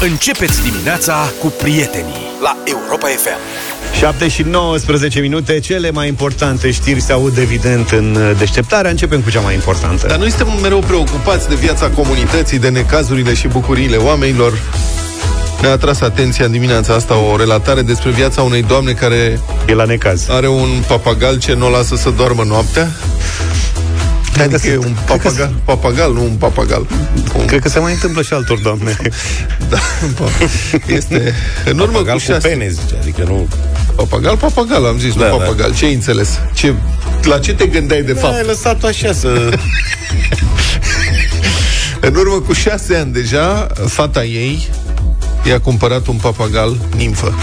Începeți dimineața cu prietenii la Europa FM. 7 și 19 minute, cele mai importante știri se aud evident în deșteptarea. Începem cu cea mai importantă. Dar noi suntem mereu preocupați de viața comunității, de necazurile și bucuriile oamenilor. Ne-a atras atenția în dimineața asta o relatare despre viața unei doamne care E la necaz. are un papagal ce nu o lasă să doarmă noaptea. Cred că Adică e sunt- un cred că papagal, papagal, nu un papagal. Un, Cred că se mai întâmplă și altor doamne. da, este în urmă Papagal cu cu șase... pene, zice, adică nu... Papagal, papagal, am zis, Da, nu da. papagal. Ce ai înțeles? Ce, la ce te gândeai de fapt? Ai lăsat-o așa să... În urmă cu șase ani deja, fata ei i-a cumpărat un papagal nimfă.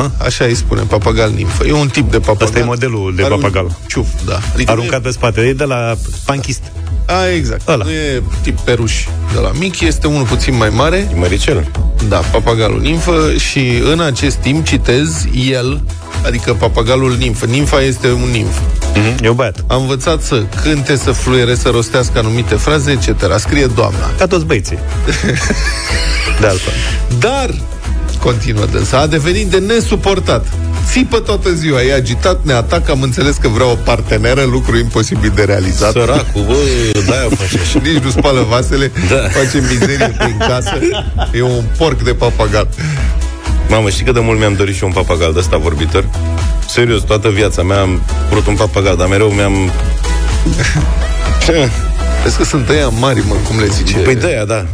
Ha? Așa îi spune, papagal nimfă. E un tip de papagal. Asta e modelul de Are un papagal. Ciuf, da. Adică Aruncat pe spate. E de la panchist. Nu e, a, exact. Ăla. Nu e tip peruș de la mic, este unul puțin mai mare. E măricel. Da, papagalul nimfă și în acest timp citez el, adică papagalul nimfă. Nimfa este un nimf. E un băiat. A învățat să cânte, să fluiere, să rostească anumite fraze, etc. Scrie doamna. Ca toți băieții. De altfel. Dar, continuă dânsa, a devenit de nesuportat. Țipă toată ziua, e agitat, ne atacă, am înțeles că vrea o parteneră, lucru imposibil de realizat. Săracul, bă, de-aia face așa. Nici nu spală vasele, Da. face mizerie prin casă. E un porc de papagal. Mamă, știi cât de mult mi-am dorit și un papagal de ăsta vorbitor? Serios, toată viața mea am vrut un papagal, dar mereu mi-am... Vezi că sunt ăia mari, mă, cum le zice. Păi de-aia, da.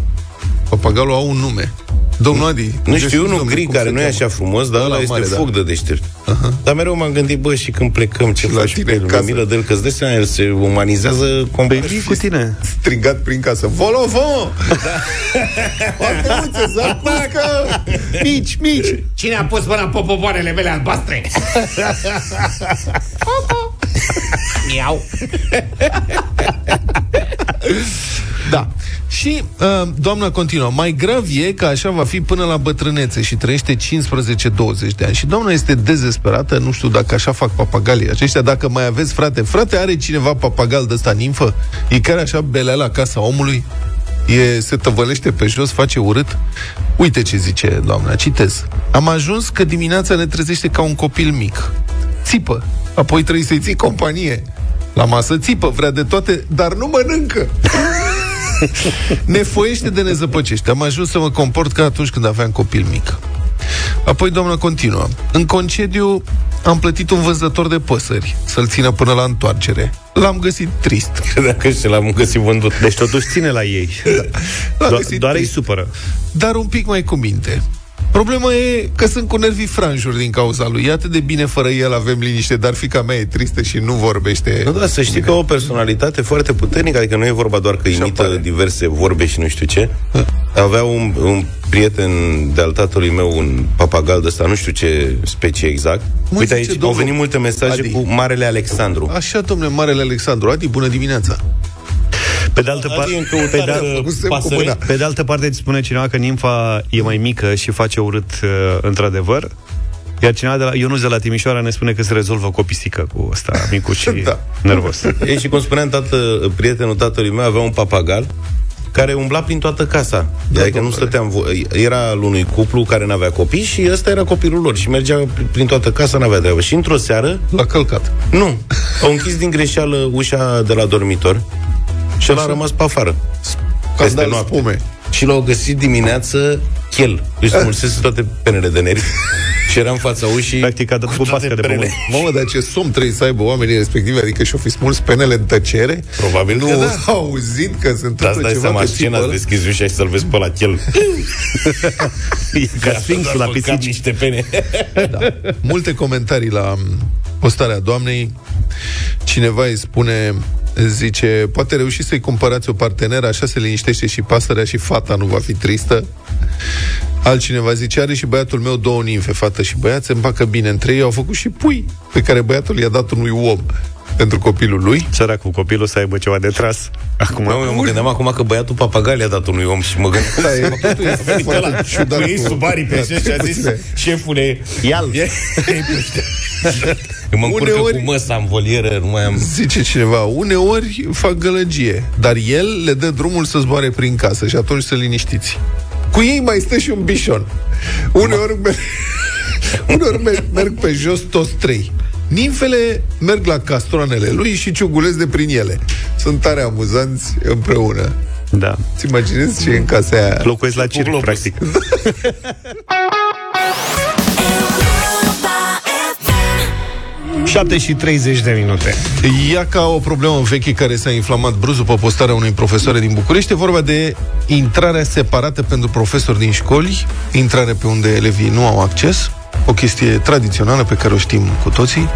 Papagalul au un nume. Domnul Adi. Nu știu, unul domnule, gri cum care se nu e cheamă? așa frumos, dar Ăla ăla este mare, da. foc de deștept. Dar mereu m-am gândit, bă, și când plecăm, ce Și la faci tine pe el? în Mi-e casă. milă de el, că-ți dai seama, el se umanizează complet. Vii cu tine. Strigat prin casă. Volovon! Ateuțe, zacuscă! Mici, mici! Cine a pus mâna pe popoarele mele albastre? Miau. Da. Și uh, doamna continuă. Mai grav e că așa va fi până la bătrânețe și trăiește 15-20 de ani. Și doamna este dezesperată, nu știu dacă așa fac papagalii aceștia, dacă mai aveți frate. Frate, are cineva papagal de ăsta nimfă? E chiar așa belea la casa omului? E, se tăvălește pe jos, face urât? Uite ce zice doamna, citez. Am ajuns că dimineața ne trezește ca un copil mic. Țipă, apoi trebuie să-i ții companie. La masă țipă, vrea de toate, dar nu mănâncă. Ne foiește de nezăpăcește. Am ajuns să mă comport ca atunci când aveam copil mic. Apoi doamna continuă. În concediu am plătit un vânzător de păsări să-l țină până la întoarcere. L-am găsit trist. Credeam că și l-am găsit vândut. Deci totuși ține la ei. L-am Do- găsit doar îi trist. supără. Dar un pic mai cu minte. Problema e că sunt cu nervii franjuri din cauza lui. E atât de bine fără el, avem liniște, dar fica mea e tristă și nu vorbește. Nu, da, să știi că o personalitate foarte puternică, adică nu e vorba doar că imită apare. diverse vorbe și nu știu ce. Avea un, un prieten de-al tatălui meu, un papagal de ăsta, nu știu ce specie exact. Mă, Uite zice aici, au domnul venit multe mesaje Adi. cu Marele Alexandru. Așa, domnule, Marele Alexandru. Adi, bună dimineața! Pe de altă Adi parte, e în căutare pe de, de al- făcut semn cu pasăre. mâna. pe de altă parte îți spune cineva că nimfa e mai mică și face urât uh, într-adevăr. Iar cineva de la Ionuț de la Timișoara ne spune că se rezolvă cu o pisică cu ăsta micu și Da. nervos. Ei, și cum spuneam, tată, prietenul tatălui meu avea un papagal care umbla prin toată casa. Da, adică nu domnule. stăteam... vo- Era al unui cuplu care n-avea copii și ăsta era copilul lor și mergea prin- prin toată casa, n-avea treabă. Și într-o seară, L-a călcat. nu, au închis din greșeală ușa de la dormitor și el a rămas pe afară. Peste Scandal noapte. spume. Și l-au găsit dimineață chel. Își smulsese toate penele de nervi și era în fața ușii Practic a dat cu toate pască de penele. pământ. Mamă, dar ce somn trebuie să aibă oamenii respectivi, adică și-o fi smuls penele în tăcere? Probabil nu că da. au auzit că se Dar întâmplă îți dai ceva seama de scena, tipul să ăla? deschizi ușa și să-l vezi pe la chel. E ca sfinxul la Doar mâncat pisici. niște pene. Da. Multe comentarii la m, postarea doamnei. Cineva îi spune, zice, poate reuși să-i cumpărați o parteneră, așa se liniștește și pasărea și fata nu va fi tristă. Altcineva zice, are și băiatul meu două nimfe, fată și băiat, se împacă bine între ei, au făcut și pui, pe care băiatul i-a dat unui om pentru copilul lui. Săracul copilul să aibă ceva de tras. Acum, Mă, eu mă gândeam acum că băiatul papagal i-a dat unui om și mă gândeam... Da, e, totul e foarte ciudat. Cu ei cu- sub aripe Da, și a zis puține. Șefule Ia-l. e- Mă încurcă Uneori- cu măsa în volieră Nu mai am Zice cineva, uneori fac gălăgie, dar el le dă drumul să zboare prin casă și atunci să liniștiți. Cu ei mai stă și un bișon. Uneori, merg, uneori merg, merg pe jos toți trei. Nimfele merg la castroanele lui și ciugulesc de prin ele. Sunt tare amuzanți împreună. Da. Ți imaginezi ce e în casa aia? Locuiesc la circ, globus. practic. 7 și 30 de minute. Ia ca o problemă veche care s-a inflamat brusc după postarea unui profesor din București. E vorba de intrarea separată pentru profesori din școli, intrare pe unde elevii nu au acces, o chestie tradițională pe care o știm cu toții.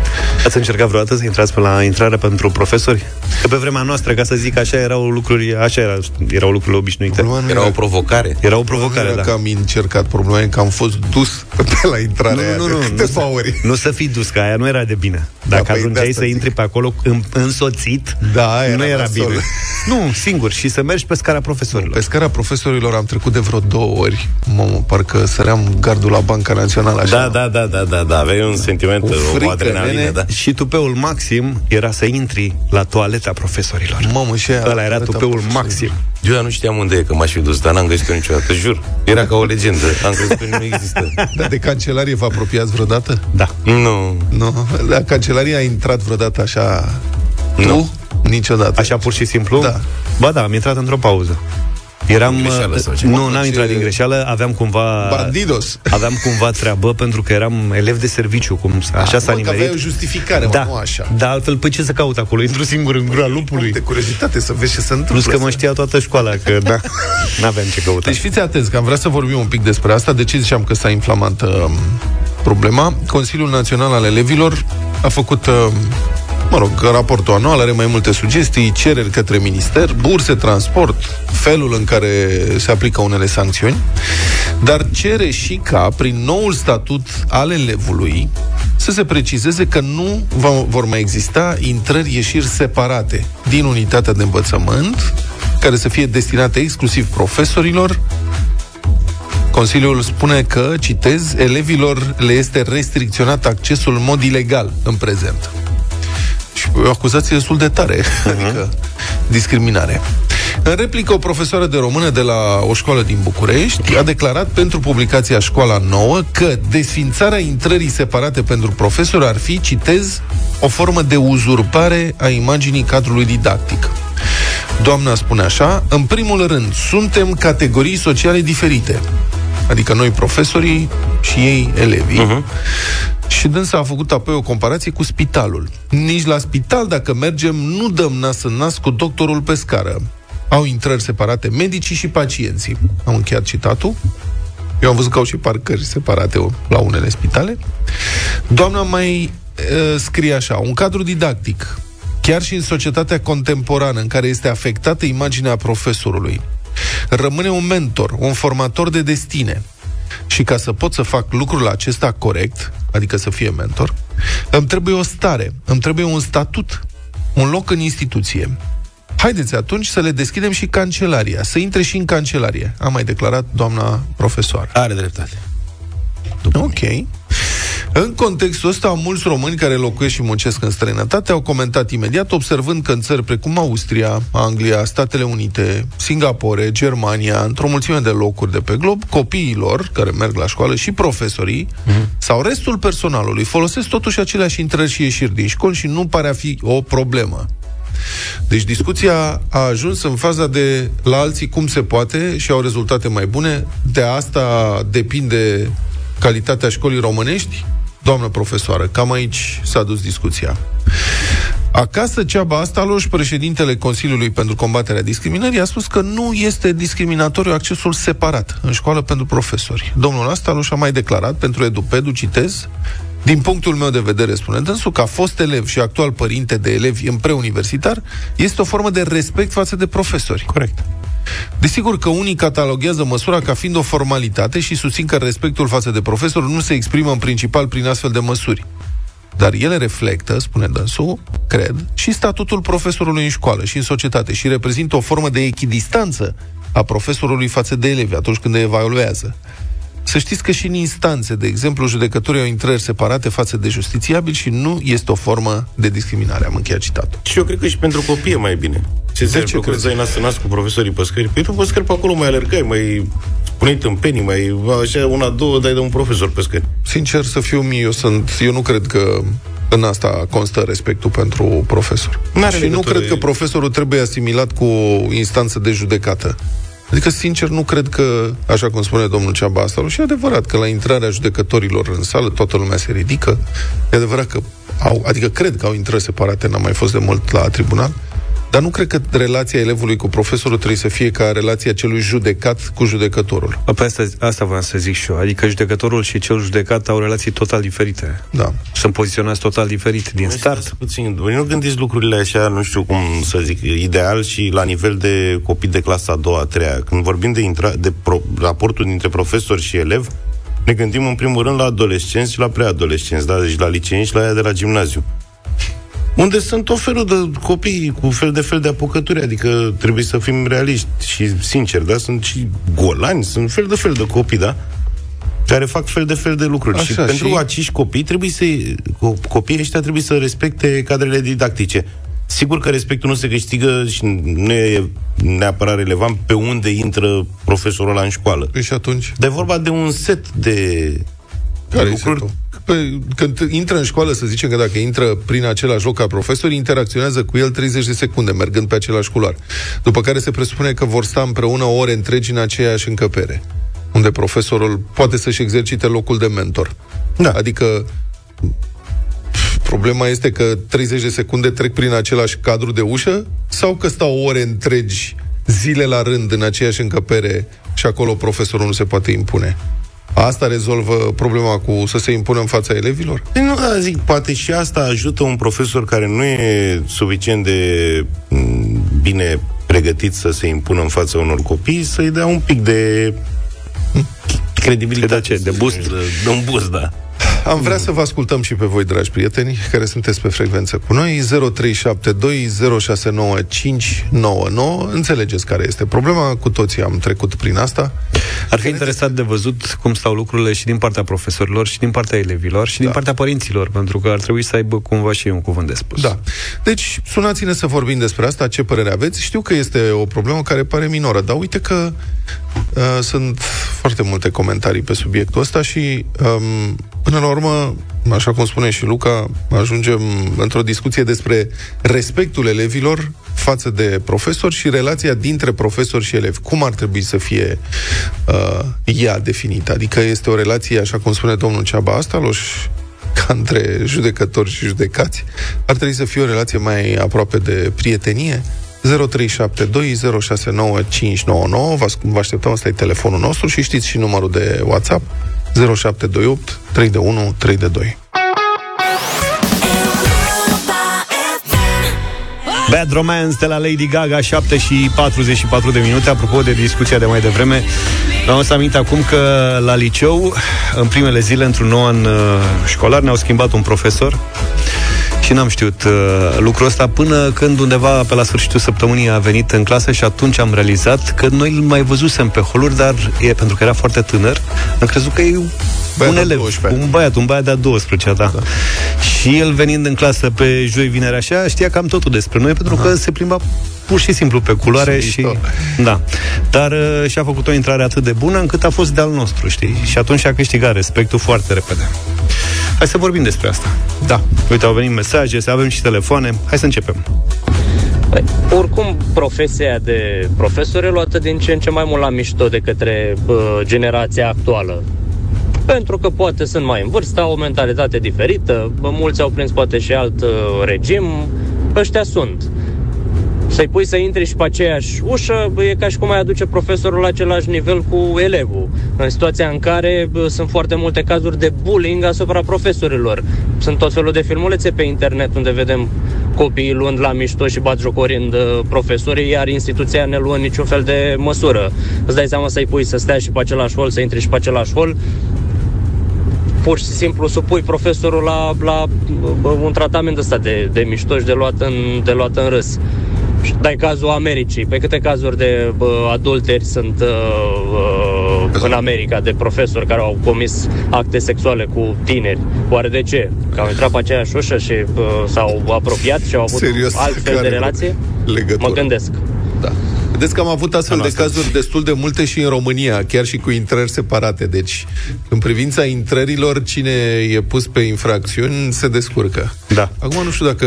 Ați încercat vreodată să intrați pe la intrare pentru profesori? Că pe vremea noastră, ca să zic, așa erau lucruri, așa era, erau lucrurile obișnuite. Problema nu Era o provocare. Era o provocare, nu era da. că am încercat, problema e că am fost dus pe la intrarea aia Nu, nu, de nu, nu, câteva nu, ori. nu să fii dus, că aia nu era de bine. Dacă păi, de ajungeai asta să zic. intri pe acolo în, însoțit, Da, era nu era nasol. bine. Nu, singur, și să mergi pe scara profesorilor. Pe scara profesorilor am trecut de vreo două ori. Mamă, parcă săream gardul la Banca Națională așa. Da, da, da, da, da, da. Aveai un sentiment, Cu o frică, adrenalină, nene. da. Și tupeul maxim era să intri la toaleta profesorilor. Mamă, și aia... Ăla era arăta tupeul profesorii. maxim. Eu dar nu știam unde e, că m-aș fi dus, dar n-am găsit-o niciodată, jur. Era ca o legendă. Am crezut că nu există. Da, de cancelarie vă apropiați vreodată? Da. Nu. Nu. La cancelarie a intrat vreodată așa... Tu? Nu. Niciodată. Așa pur și simplu? Da. Ba da, am intrat într-o pauză. Eram... Din greșeală sau ceva? Nu, n-am Ce- intrat din greșeală, aveam cumva... Bandidos. Aveam cumva treabă pentru că eram elev de serviciu, cum așa s-a Mă, că aveai nimerit. o justificare, mă, Da, nu așa. da, altfel, păi ce să caut acolo? Intru singur în gura lupului. De curiozitate să vezi ce se întâmplă. Plus că mă știa toată școala, că da, n-aveam ce căuta. Deci fiți atenți, că am vrea să vorbim un pic despre asta. De ce ziceam că s-a inflamat uh, problema? Consiliul Național al Elevilor a făcut, uh, mă rog, raportul anual, are mai multe sugestii, cereri către minister, burse, transport, felul în care se aplică unele sancțiuni, dar cere și ca, prin noul statut al elevului, să se precizeze că nu va, vor mai exista intrări-ieșiri separate din unitatea de învățământ, care să fie destinate exclusiv profesorilor, Consiliul spune că, citez, elevilor le este restricționat accesul în mod ilegal în prezent. Și o acuzație destul de tare, adică discriminare. În replică, o profesoară de română de la o școală din București a declarat pentru publicația Școala Nouă că desfințarea intrării separate pentru profesori ar fi, citez, o formă de uzurpare a imaginii cadrului didactic. Doamna spune așa, în primul rând, suntem categorii sociale diferite, adică noi profesorii și ei elevii. Uh-huh. Și dânsa a făcut apoi o comparație cu spitalul. Nici la spital, dacă mergem, nu dăm nas în nas cu doctorul pe scară. Au intrări separate medicii și pacienții. Am încheiat citatul. Eu am văzut că au și parcări separate la unele spitale. Doamna mai uh, scrie așa, un cadru didactic, chiar și în societatea contemporană în care este afectată imaginea profesorului, rămâne un mentor, un formator de destine. Și ca să pot să fac lucrul acesta corect, adică să fie mentor, îmi trebuie o stare, îmi trebuie un statut, un loc în instituție. Haideți atunci să le deschidem și cancelaria, să intre și în cancelarie, a mai declarat doamna profesoară. Are dreptate. Ok. În contextul ăsta, mulți români care locuiesc și muncesc în străinătate au comentat imediat, observând că în țări precum Austria, Anglia, Statele Unite, Singapore, Germania, într-o mulțime de locuri de pe glob, copiilor care merg la școală și profesorii mm-hmm. sau restul personalului folosesc totuși aceleași intrări și ieșiri din școli și nu pare a fi o problemă. Deci discuția a ajuns în faza de la alții cum se poate și au rezultate mai bune. De asta depinde calitatea școlii românești? Doamnă profesoară, cam aici s-a dus discuția. Acasă, ceaba asta, Loș, președintele Consiliului pentru combaterea discriminării, a spus că nu este discriminatoriu accesul separat în școală pentru profesori. Domnul Astaluș a mai declarat pentru Edupedu, citez, din punctul meu de vedere, spune dânsul, ca fost elev și actual părinte de elevi în preuniversitar, este o formă de respect față de profesori. Corect. Desigur că unii cataloghează măsura ca fiind o formalitate și susțin că respectul față de profesor nu se exprimă în principal prin astfel de măsuri. Dar ele reflectă, spune dânsul, cred, și statutul profesorului în școală și în societate și reprezintă o formă de echidistanță a profesorului față de elevi atunci când îi evaluează. Să știți că și în instanțe, de exemplu, judecătorii au intrări separate față de justițiabil și nu este o formă de discriminare. Am încheiat citatul. Și eu cred că și pentru copii e mai bine. Ce se ce lucruri crezi? să ai nas în nas cu profesorii pe scări? Păi tu pe scări pe acolo mai alergai, mai pune tâmpenii, mai așa una, două, dai de un profesor pe scări. Sincer să fiu mie, eu sunt, eu nu cred că în asta constă respectul pentru profesor. N-are și nu legătură, cred că e- profesorul trebuie asimilat cu o instanță de judecată. Adică, sincer, nu cred că, așa cum spune domnul Ceaba asta, și e adevărat că la intrarea judecătorilor în sală toată lumea se ridică, e adevărat că au, adică cred că au intrări separate, n-am mai fost de mult la tribunal, dar nu cred că relația elevului cu profesorul trebuie să fie ca relația celui judecat cu judecătorul. Pe asta, asta vreau să zic și eu. Adică judecătorul și cel judecat au relații total diferite. Da. Sunt poziționați total diferit din Mai start. stați Puțin. Voi nu gândiți lucrurile așa, nu știu cum să zic, ideal și la nivel de copii de clasa a doua, a treia. Când vorbim de, intra, de pro, raportul dintre profesor și elev, ne gândim în primul rând la adolescenți și la preadolescenți, da? deci la liceenși și la aia de la gimnaziu. Unde sunt tot felul de copii cu fel de fel de apucături, adică trebuie să fim realiști și sinceri, da? Sunt și golani, sunt fel de fel de copii, da? care fac fel de fel de lucruri. Așa, și pentru și- acești copii trebuie să co- copiii ăștia trebuie să respecte cadrele didactice. Sigur că respectul nu se câștigă și nu e neapărat relevant pe unde intră profesorul ăla în școală. Păi și atunci? Dar e vorba de un set de Care lucruri. lucruri? Păi, când intră în școală, să zicem că dacă intră prin același loc ca profesor, interacționează cu el 30 de secunde, mergând pe același culoar. După care se presupune că vor sta împreună ore întregi în aceeași încăpere, unde profesorul poate să-și exercite locul de mentor. Da. Adică pf, problema este că 30 de secunde trec prin același cadru de ușă sau că stau ore întregi, zile la rând, în aceeași încăpere și acolo profesorul nu se poate impune. Asta rezolvă problema cu să se impună în fața elevilor? Păi nu, da, zic, poate și asta ajută un profesor care nu e suficient de m, bine pregătit să se impună în fața unor copii, să-i dea un pic de credibilitate. Să-i dea ce? De boost? De, de un boost, da. Am vrea să vă ascultăm și pe voi, dragi prieteni, care sunteți pe frecvență cu noi, 0372069599. Înțelegeți care este problema, cu toții am trecut prin asta. Ar fi interesat de văzut cum stau lucrurile și din partea profesorilor, și din partea elevilor, și din Da. partea părinților, pentru că ar trebui să aibă cumva și ei un cuvânt de spus. Da. Deci, sunați-ne să vorbim despre asta, ce părere aveți. Știu că este o problemă care pare minoră, dar uite că uh, sunt foarte multe comentarii pe subiectul ăsta și, um, până la urmă, așa cum spune și Luca, ajungem într-o discuție despre respectul elevilor față de profesori și relația dintre profesori și elevi. Cum ar trebui să fie uh, ea definită? Adică este o relație, așa cum spune domnul Ceaba Astalos, ca între judecători și judecați, ar trebui să fie o relație mai aproape de prietenie. 0372069599 Vă asc- Vă așteptăm, ăsta e telefonul nostru și știți și numărul de WhatsApp 0728 3 de 1 3 de 2. Bad Romance de la Lady Gaga, 7 și 44 de minute. Apropo de discuția de mai devreme, vreau să amint acum că la liceu, în primele zile, într-un nou an uh, școlar, ne-au schimbat un profesor și n-am știut uh, lucrul ăsta până când undeva pe la sfârșitul săptămânii a venit în clasă și atunci am realizat că noi îl mai văzusem pe holuri, dar e, pentru că era foarte tânăr, am crezut că e Băiat un de elev, 12 un băiat, un băiat de-a 12 da. da. Și el venind în clasă pe joi, vineri așa, știa cam totul despre noi, pentru că se plimba pur și simplu pe culoare Ce și... mișto. Da. Dar uh, și-a făcut o intrare atât de bună încât a fost de-al nostru, știi? Și atunci a câștigat respectul foarte repede. Hai să vorbim despre asta. Da. Uite, au venit mesaje, să avem și telefoane. Hai să începem. Păi, oricum, profesia de profesor e luată din ce în ce mai mult la mișto de către bă, generația actuală. Pentru că poate sunt mai în vârstă, au o mentalitate diferită, bă, mulți au prins poate și alt uh, regim, ăștia sunt. Să-i pui să intri și pe aceeași ușă, bă, e ca și cum ai aduce profesorul la același nivel cu elevul. În situația în care bă, sunt foarte multe cazuri de bullying asupra profesorilor. Sunt tot felul de filmulețe pe internet unde vedem copiii luând la mișto și batjocorind uh, profesorii, iar instituția ne luând niciun fel de măsură. Îți dai seama să-i pui să stea și pe același hol, să intri și pe același hol, pur și simplu supui profesorul la, la bă, un tratament ăsta de, de mișto și de luat în, de luat în râs. Și dai cazul Americii. Pe câte cazuri de bă, adulteri sunt uh, uh, în America de profesori care au comis acte sexuale cu tineri? Oare de ce? Că au intrat pe aceeași ușă și uh, s-au apropiat și au avut Serios, altfel care de relație? legătură? Mă gândesc. Da. Vedeți că am avut astfel de Anul ăsta. cazuri destul de multe și în România, chiar și cu intrări separate. Deci, în privința intrărilor, cine e pus pe infracțiuni se descurcă. Da. Acum nu știu dacă,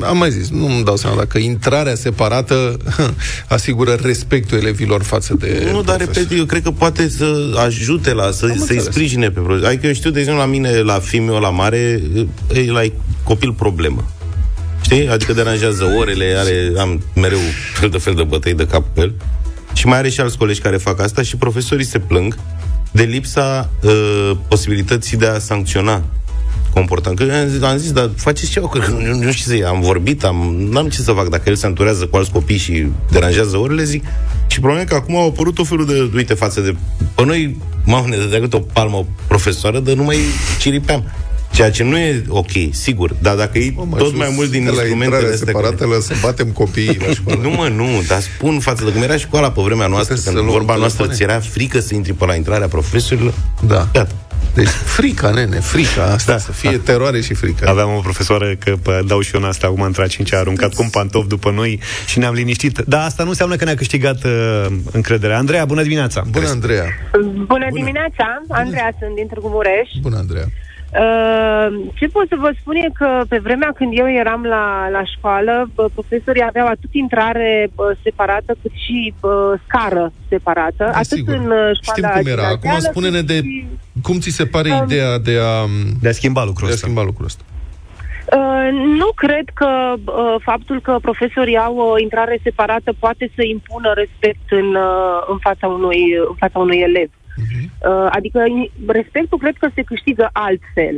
am mai zis, nu îmi dau seama dacă intrarea separată asigură respectul elevilor față de Nu, dar profesor. repet, eu cred că poate să ajute la, să, să-i înțeles. sprijine pe profesor. Adică eu știu, de exemplu, la mine, la fiul meu, la mare, e la copil problemă. Știi? Adică deranjează orele, are, am mereu fel de fel de bătăi de cap pe el. Și mai are și alți colegi care fac asta și profesorii se plâng de lipsa uh, posibilității de a sancționa comportament. Că am zis, am zis dar faceți ceva, că nu, nu știu ce să am vorbit, am, n-am ce să fac. Dacă el se înturează cu alți copii și deranjează orele, zic. Și problema e că acum au apărut o felul de, uite, față de... Pe noi, mamă, ne dădea câte o palmă profesoară, dar nu mai ciripeam. Ceea ce nu e ok, sigur, dar dacă e Mă, tot sus, mai mult din de la instrumentele intrarea astea... separată, la să batem copiii la școală. Nu, mă, nu, dar spun față de cum era școala pe vremea noastră, Puteți când să luăm vorba noastră telefoane? ți era frică să intri pe la intrarea profesorilor. Da. Gata. Deci frica, nene, frica asta, da, să fie da. teroare și frică. Aveam o profesoară, că pă, dau și eu în asta, acum între a cincea, a aruncat cu un pantof după noi și ne-am liniștit. Dar asta nu înseamnă că ne-a câștigat uh, încrederea. Andreea, bună dimineața! Bună, Andreea! Bună dimineața, Andreea sunt din Târgu Mureș. Bună, Andreea! Uh, ce pot să vă spun e că pe vremea când eu eram la, la școală, bă, profesorii aveau atât intrare bă, separată cât și bă, scară separată, Da, atât sigur. în uh, școala Știm cum era. Acum gimnazială, spune-ne cât de și- cum ți se pare Um, ideea de a, De a schimba lucrul de a ăsta. schimba lucrul ăsta. Uh, nu cred că uh, faptul că profesorii au o intrare separată poate să impună respect în, uh, în, fața, unui, în fața unui elev. Mhm. Uh, adică i- respectul cred că se câștigă altfel.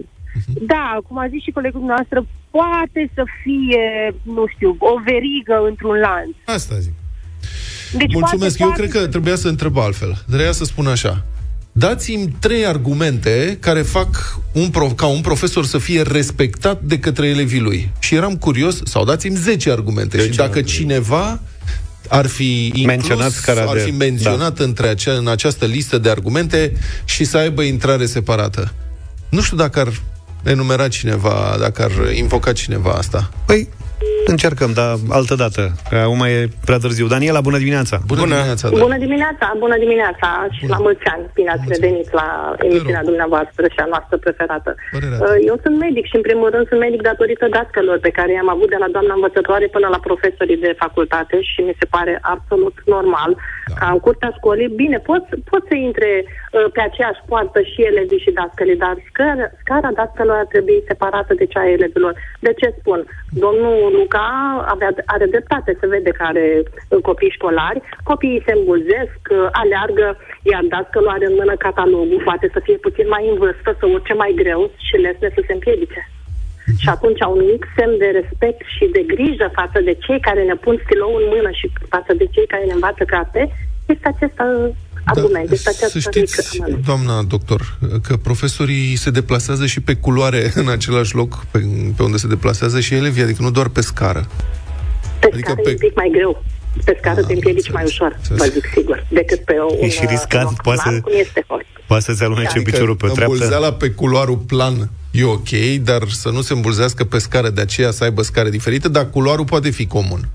Da, cum a zis și colegul noastră, poate să fie, nu știu, o verigă într-un lanț. Asta zic. Deci Mulțumesc. poate, Eu poate cred că trebuia să întreb altfel. Trebuia să spun așa. Dați-mi trei argumente care fac un prof, ca un profesor să fie respectat de către elevii lui. Și eram curios, sau dați-mi 10 argumente. Deci și dacă argumente. cineva ar fi inclus, Menționat scara ar de- fi menționat da. între acea, în această listă de argumente și să aibă intrare separată. Nu știu dacă ar enumera cineva, dacă ar invoca cineva asta. Păi, încercăm, dar altă dată. Că Acum e prea târziu. Daniela, bună dimineața! Bună, Bună. dimineața, da. Bună dimineața, bună dimineața și Bună. la mulți ani. Bine ați Mulțumesc. revenit la emisiunea rog. dumneavoastră și a noastră preferată. Părerea ta. Uh, Eu sunt medic și, în primul rând, sunt medic datorită dascălor pe care i-am avut de la doamna învățătoare până la profesorii de facultate și mi se pare absolut normal Da. ca în curtea școlii, bine, pot, pot să intre uh, pe aceeași poartă și elevii și dascălii, dar scara, scara dascălor ar trebui separată de cea a elevilor. De ce spun? Domnul Luca avea, are dreptate, se vede că are uh, copii școlari, copiii se îmbulzesc, uh, aleargă, iar dascălul are în mână catalogul, poate să fie puțin mai în vârstă, să urce mai greu și lesne să se împiedice. Și atunci un mic semn de respect și de grijă față de cei care ne pun stilou în mână și față de cei care ne învață carte, este acest uh, argument, este acest Da, să știți, mic amănunt. doamna doctor, că profesorii se deplasează și pe culoare în același loc pe, pe unde se deplasează și elevii, adică nu doar pe scară. Pe Adică scară pe- e un pic mai greu. Pe scară Ah, te împiedici înțeles, mai ușor, înțeles. vă zic sigur, decât pe o, E și riscant, un poate să- cum este fost. Poate să-ți alunece în piciorul pe o treaptă. îmbulzeala pe culoarul plan e ok, dar să nu se îmbulzească pe scară, de aceea să aibă scare diferite, dar culoarul poate fi comun.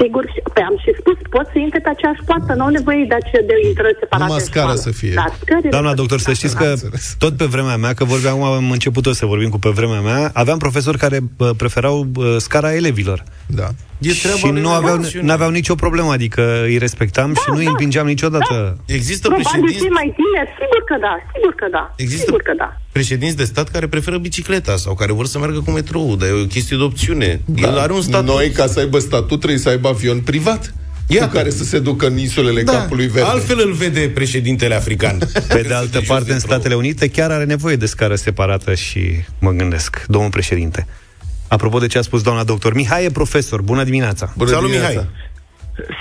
Sigur, și- pe am și spus, pot să intre pe aceeași poartă, nu au nevoie de, ace- de intrări separate. Numai în scara școală. să fie. Da, scările Doamna să doctor, fie să știți separate. că înțeles. tot pe vremea mea, că vorbeam, am început să vorbim cu pe vremea mea, aveam profesori care bă, preferau bă, scara elevilor. Da. E treaba Și lui nu aveau, Rațiune. nu aveau nicio problemă, adică îi respectam și nu îi împingeam niciodată. Există Probabil președinți, cei mai tineri, sigur că da, sigur că da, Există sigur că da. președinți de stat care preferă bicicleta sau care vor să meargă cu metrou, dar e o chestie de opțiune. El are un statut. Da. Noi, ca să aibă statut, trebuie să aibă avion privat. Iată. Cu care să se ducă în insulele da, Capului Verde. altfel îl vede președintele african. Pe de altă parte, în Statele Unite chiar are nevoie de scară separată și mă gândesc, domnul președinte. Apropo de ce a spus doamna doctor, Mihai e profesor, bună dimineața! Bună Salut, dimineața. Mihai.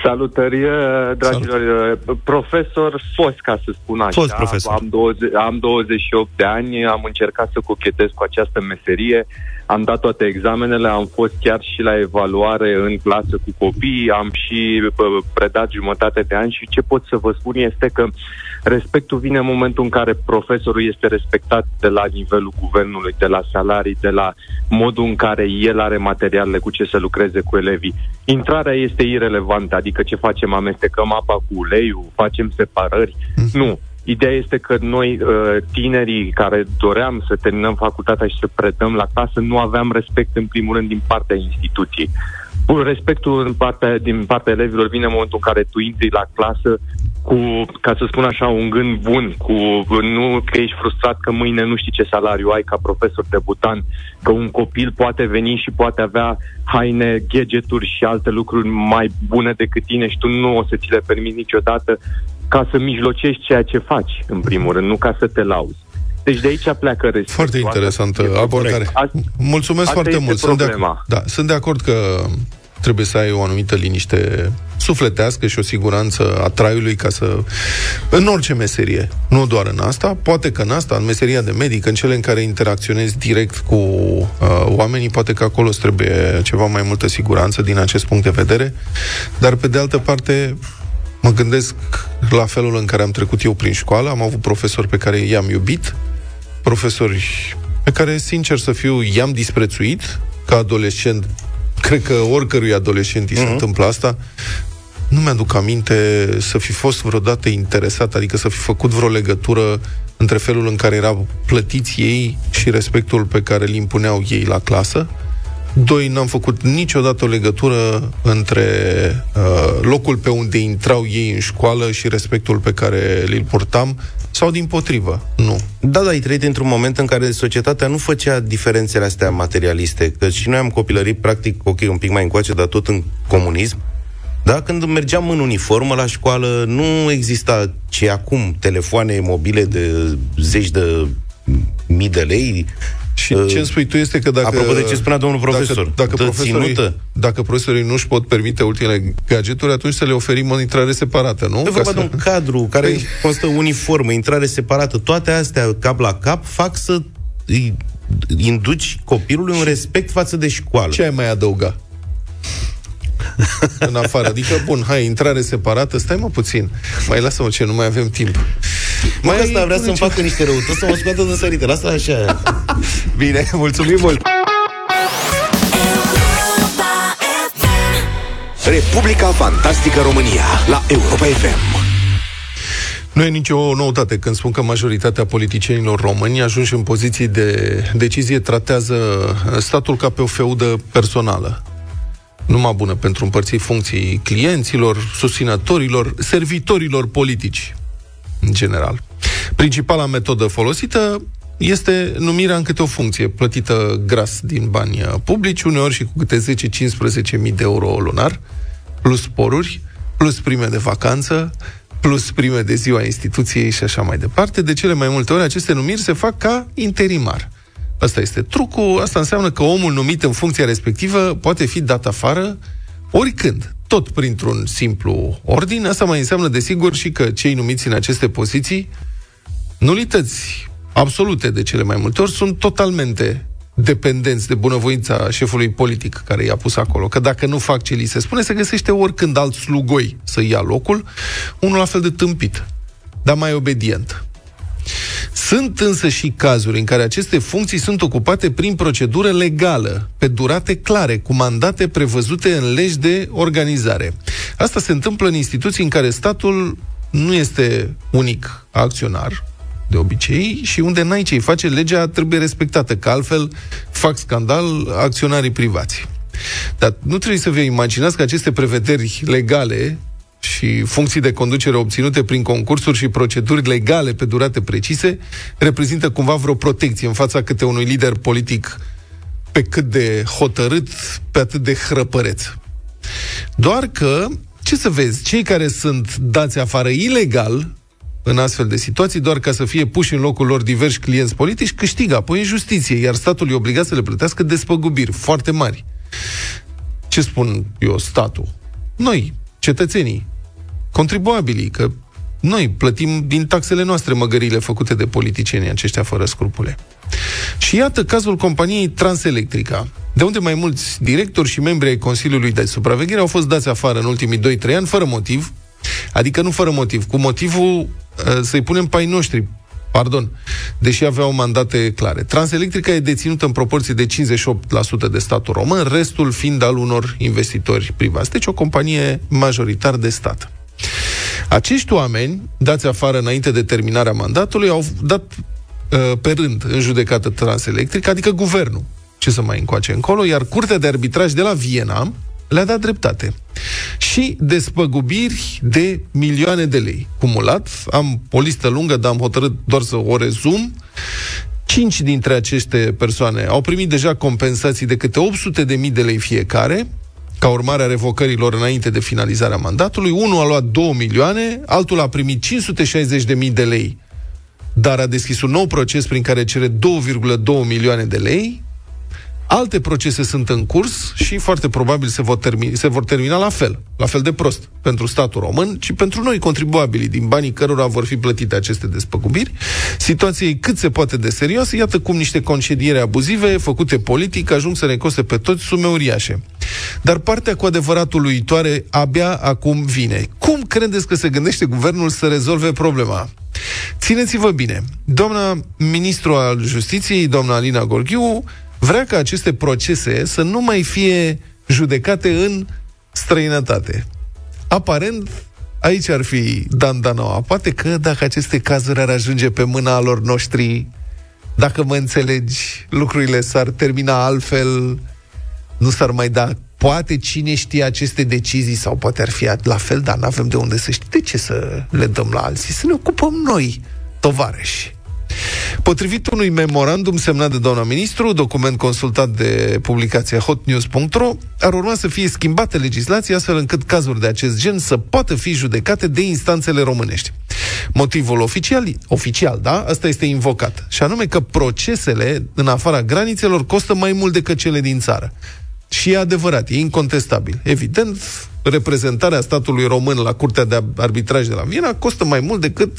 Salutări, uh, dragilor. Uh, Profesor fost, ca să spun așa. Fost profesor. Am, 20, am 28 de ani, am încercat să cochetez cu această meserie, am dat toate examenele, am fost chiar și la evaluare în clasă cu copii, am și uh, predat jumătate de ani și ce pot să vă spun este că Respectul vine în momentul în care profesorul este respectat de la nivelul guvernului, de la salarii, de la modul în care el are materialele cu ce să lucreze cu elevii. Intrarea este irelevantă, adică ce facem, amestecăm apa cu uleiul, facem separări. Nu. Ideea este că noi, uh, tinerii care doream să terminăm facultatea și să predăm la clasă, nu aveam respect în primul rând din partea instituției. Bun, respectul din partea, din partea elevilor vine în momentul în care tu intri la clasă cu, ca să spun așa, un gând bun, cu nu că ești frustrat că mâine nu știi ce salariu ai ca profesor debutant, că un copil poate veni și poate avea haine, gadgeturi și alte lucruri mai bune decât tine și tu nu o să ți le permiți niciodată ca să mijlocești ceea ce faci, în primul rând, nu ca să te lauzi. Deci de aici pleacă respectul. Foarte interesantă Asta e abordare. corect. Mulțumesc asta foarte este mult. Sunt de, problema. da, sunt de acord că trebuie să ai o anumită liniște sufletească și o siguranță a traiului ca să... În orice meserie, nu doar în asta, poate că în asta, în meseria de medic, în cele în care interacționezi direct cu uh, oamenii, poate că acolo îți trebuie ceva mai multă siguranță din acest punct de vedere, dar pe de altă parte mă gândesc la felul în care am trecut eu prin școală, am avut profesori pe care i-am iubit, profesori pe care, sincer să fiu, i-am disprețuit ca adolescent. Cred că oricărui adolescent îi se întâmplă asta. Nu mi-aduc aminte să fi fost vreodată interesat, adică să fi făcut vreo legătură între felul în care erau plătiți ei și respectul pe care îl impuneau ei la clasă. Doi, n-am făcut niciodată o legătură între uh, locul pe unde intrau ei în școală și respectul pe care îl purtam, sau din potrivă. Nu. Da, da, ai trăit într-un moment în care societatea nu făcea diferențele astea materialiste, că și noi am copilărit, practic, ok, un pic mai încoace, dar tot în comunism. Da, când mergeam în uniformă la școală, nu exista ce acum, telefoane mobile de zeci de mii de lei, Și Uh, ce îmi spui tu este că dacă... apropo de ce spunea domnul profesor, Dacă, dacă, dă profesorii, ținută. dacă profesorii nu își pot permite ultimele gadgeturi, atunci să le oferim o intrare separată, nu? E Ca vorba să- de un cadru care Păi- constă uniformă, intrare separată. Toate astea, cap la cap, fac să îi induci copilului un respect față de școală. Ce ai mai adăuga? în afară. Adică, bun, hai, intrare separată, stai mă puțin. Mai lasă-mă ce, nu mai avem timp. Mai asta vrea pune să-mi ceva. facă niște răutăți, să mă scoată din sărite. Lasă așa. Bine, mulțumim mult! Republica Fantastică România la Europa FM. Nu e nicio noutate când spun că majoritatea politicienilor români ajunși în poziții de decizie tratează statul ca pe o feudă personală. Numai bună pentru împărții funcții clienților, susținătorilor, servitorilor politici, în general. Principala metodă folosită este numirea în câte o funcție, plătită gras din bani uh, publici, uneori și cu câte 10-15 mii de euro lunar, plus sporuri, plus prime de vacanță, plus prime de ziua instituției și așa mai departe. De cele mai multe ori aceste numiri se fac ca interimar. Asta este trucul, asta înseamnă că omul numit în funcția respectivă poate fi dat afară oricând, tot printr-un simplu ordin. Asta mai înseamnă, desigur, și că cei numiți în aceste poziții, nulități absolute de cele mai multe ori, sunt totalmente dependenți de bunăvoința șefului politic care i-a pus acolo. Că dacă nu fac ce li se spune, se găsește oricând alt slugoi să ia locul, unul la fel de tâmpit, dar mai obedient. Sunt însă și cazuri în care aceste funcții sunt ocupate prin procedură legală, pe durate clare, cu mandate prevăzute în legi de organizare. Asta se întâmplă în instituții în care statul nu este unic acționar, de obicei, și unde n-ai ce face, legea trebuie respectată, că altfel fac scandal acționarii privați. Dar nu trebuie să vă imaginați că aceste prevederi legale și funcții de conducere obținute prin concursuri și proceduri legale pe durate precise reprezintă cumva vreo protecție în fața câte unui lider politic pe cât de hotărât, pe atât de hrăpăreț. Doar că, ce să vezi, cei care sunt dați afară ilegal în astfel de situații, doar ca să fie puși în locul lor diversi clienți politici, câștigă apoi în justiție, iar statul e obligat să le plătească despăgubiri foarte mari. Ce spun eu, statul? Noi, cetățenii, contribuabilii, că noi plătim din taxele noastre măgările făcute de politicienii aceștia fără scrupule. Și iată cazul companiei Transelectrica, de unde mai mulți directori și membri ai Consiliului de Supraveghere au fost dați afară în ultimii 2-3 ani fără motiv, adică nu fără motiv, cu motivul uh, să-i punem pe ai noștri, pardon, deși aveau mandate clare. Transelectrica e deținută în proporție de 58% de statul român, restul fiind al unor investitori privați. Deci o companie majoritar de stat. Acești oameni, dați afară înainte de terminarea mandatului, au dat uh, pe rând în judecată Transelectric, adică guvernul. Ce să mai încoace încolo, iar Curtea de Arbitraj de la Viena le-a dat dreptate. Și despăgubiri de milioane de lei. Cumulat, am o listă lungă, dar am hotărât doar să o rezum. Cinci dintre aceste persoane au primit deja compensații de câte 800 de mii de lei fiecare, ca urmare a revocărilor înainte de finalizarea mandatului. Unul a luat 2 milioane, altul a primit 560 de mii de lei, dar a deschis un nou proces prin care cere 2,2 milioane de lei, Alte procese sunt în curs și foarte probabil se vor, termina, se vor termina la fel, la fel de prost pentru statul român, ci pentru noi contribuabili, din banii cărora vor fi plătite aceste despăgubiri. Situația e cât se poate de serioasă, iată cum niște concediere abuzive făcute politic ajung să ne coste pe toți sume uriașe. Dar partea cu adevărat uluitoare abia acum vine. Cum credeți că se gândește guvernul să rezolve problema? Țineți-vă bine, doamna ministru al justiției, doamna Alina Gorghiu, vrea ca aceste procese să nu mai fie judecate în străinătate. Aparent, aici ar fi Dan Danoa. Poate că dacă aceste cazuri ar ajunge pe mâna lor noștri, dacă mă înțelegi, lucrurile s-ar termina altfel, nu s-ar mai da poate cine știe aceste decizii sau poate ar fi la fel, dar nu avem de unde să știm. De ce să le dăm la alții? Să ne ocupăm noi, tovarăși. Potrivit unui memorandum semnat de doamna ministru, document consultat de publicația hotnews.ro, ar urma să fie schimbate legislația astfel încât cazuri de acest gen să poată fi judecate de instanțele românești. Motivul oficial, oficial, da, asta este invocat, și anume că procesele în afara granițelor costă mai mult decât cele din țară. Și e adevărat, e incontestabil. Evident, reprezentarea statului român la Curtea de Arbitraj de la Viena costă mai mult decât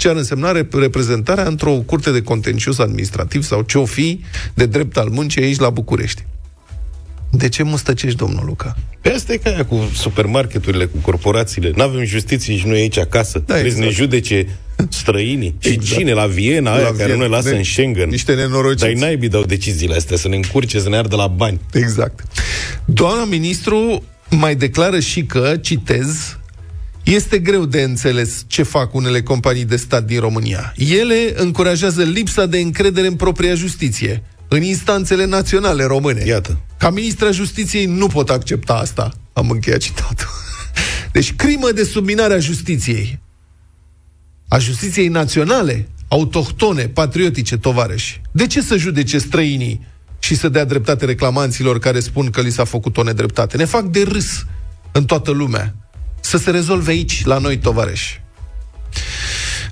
ce ar însemna reprezentarea într-o curte de contencios administrativ sau ce-o fi de drept al muncii aici la București. De ce mustăcești, domnul Luca? Pe asta e ca aia cu supermarketurile, cu corporațiile. Nu avem justiție și noi aici acasă. Da, Trebuie exact. să ne exact. judece străinii. Exact. Și cine? La Viena, la aia Viena. care nu ne lasă ne, în Schengen. Niște nenorociți. Dar naibii dau deciziile astea, să ne încurce, să ne ardă la bani. Exact. Doamna ministru mai declară și că, citez, este greu de înțeles ce fac unele companii de stat din România. Ele încurajează lipsa de încredere în propria justiție, în instanțele naționale române. Iată. Ca ministra justiției nu pot accepta asta. Am încheiat citatul. Deci crimă de subminare a justiției. A justiției naționale, autohtone, patriotice, tovarăși. De ce să judece străinii și să dea dreptate reclamanților care spun că li s-a făcut o nedreptate? Ne fac de râs în toată lumea să se rezolve aici, la noi, tovarăși.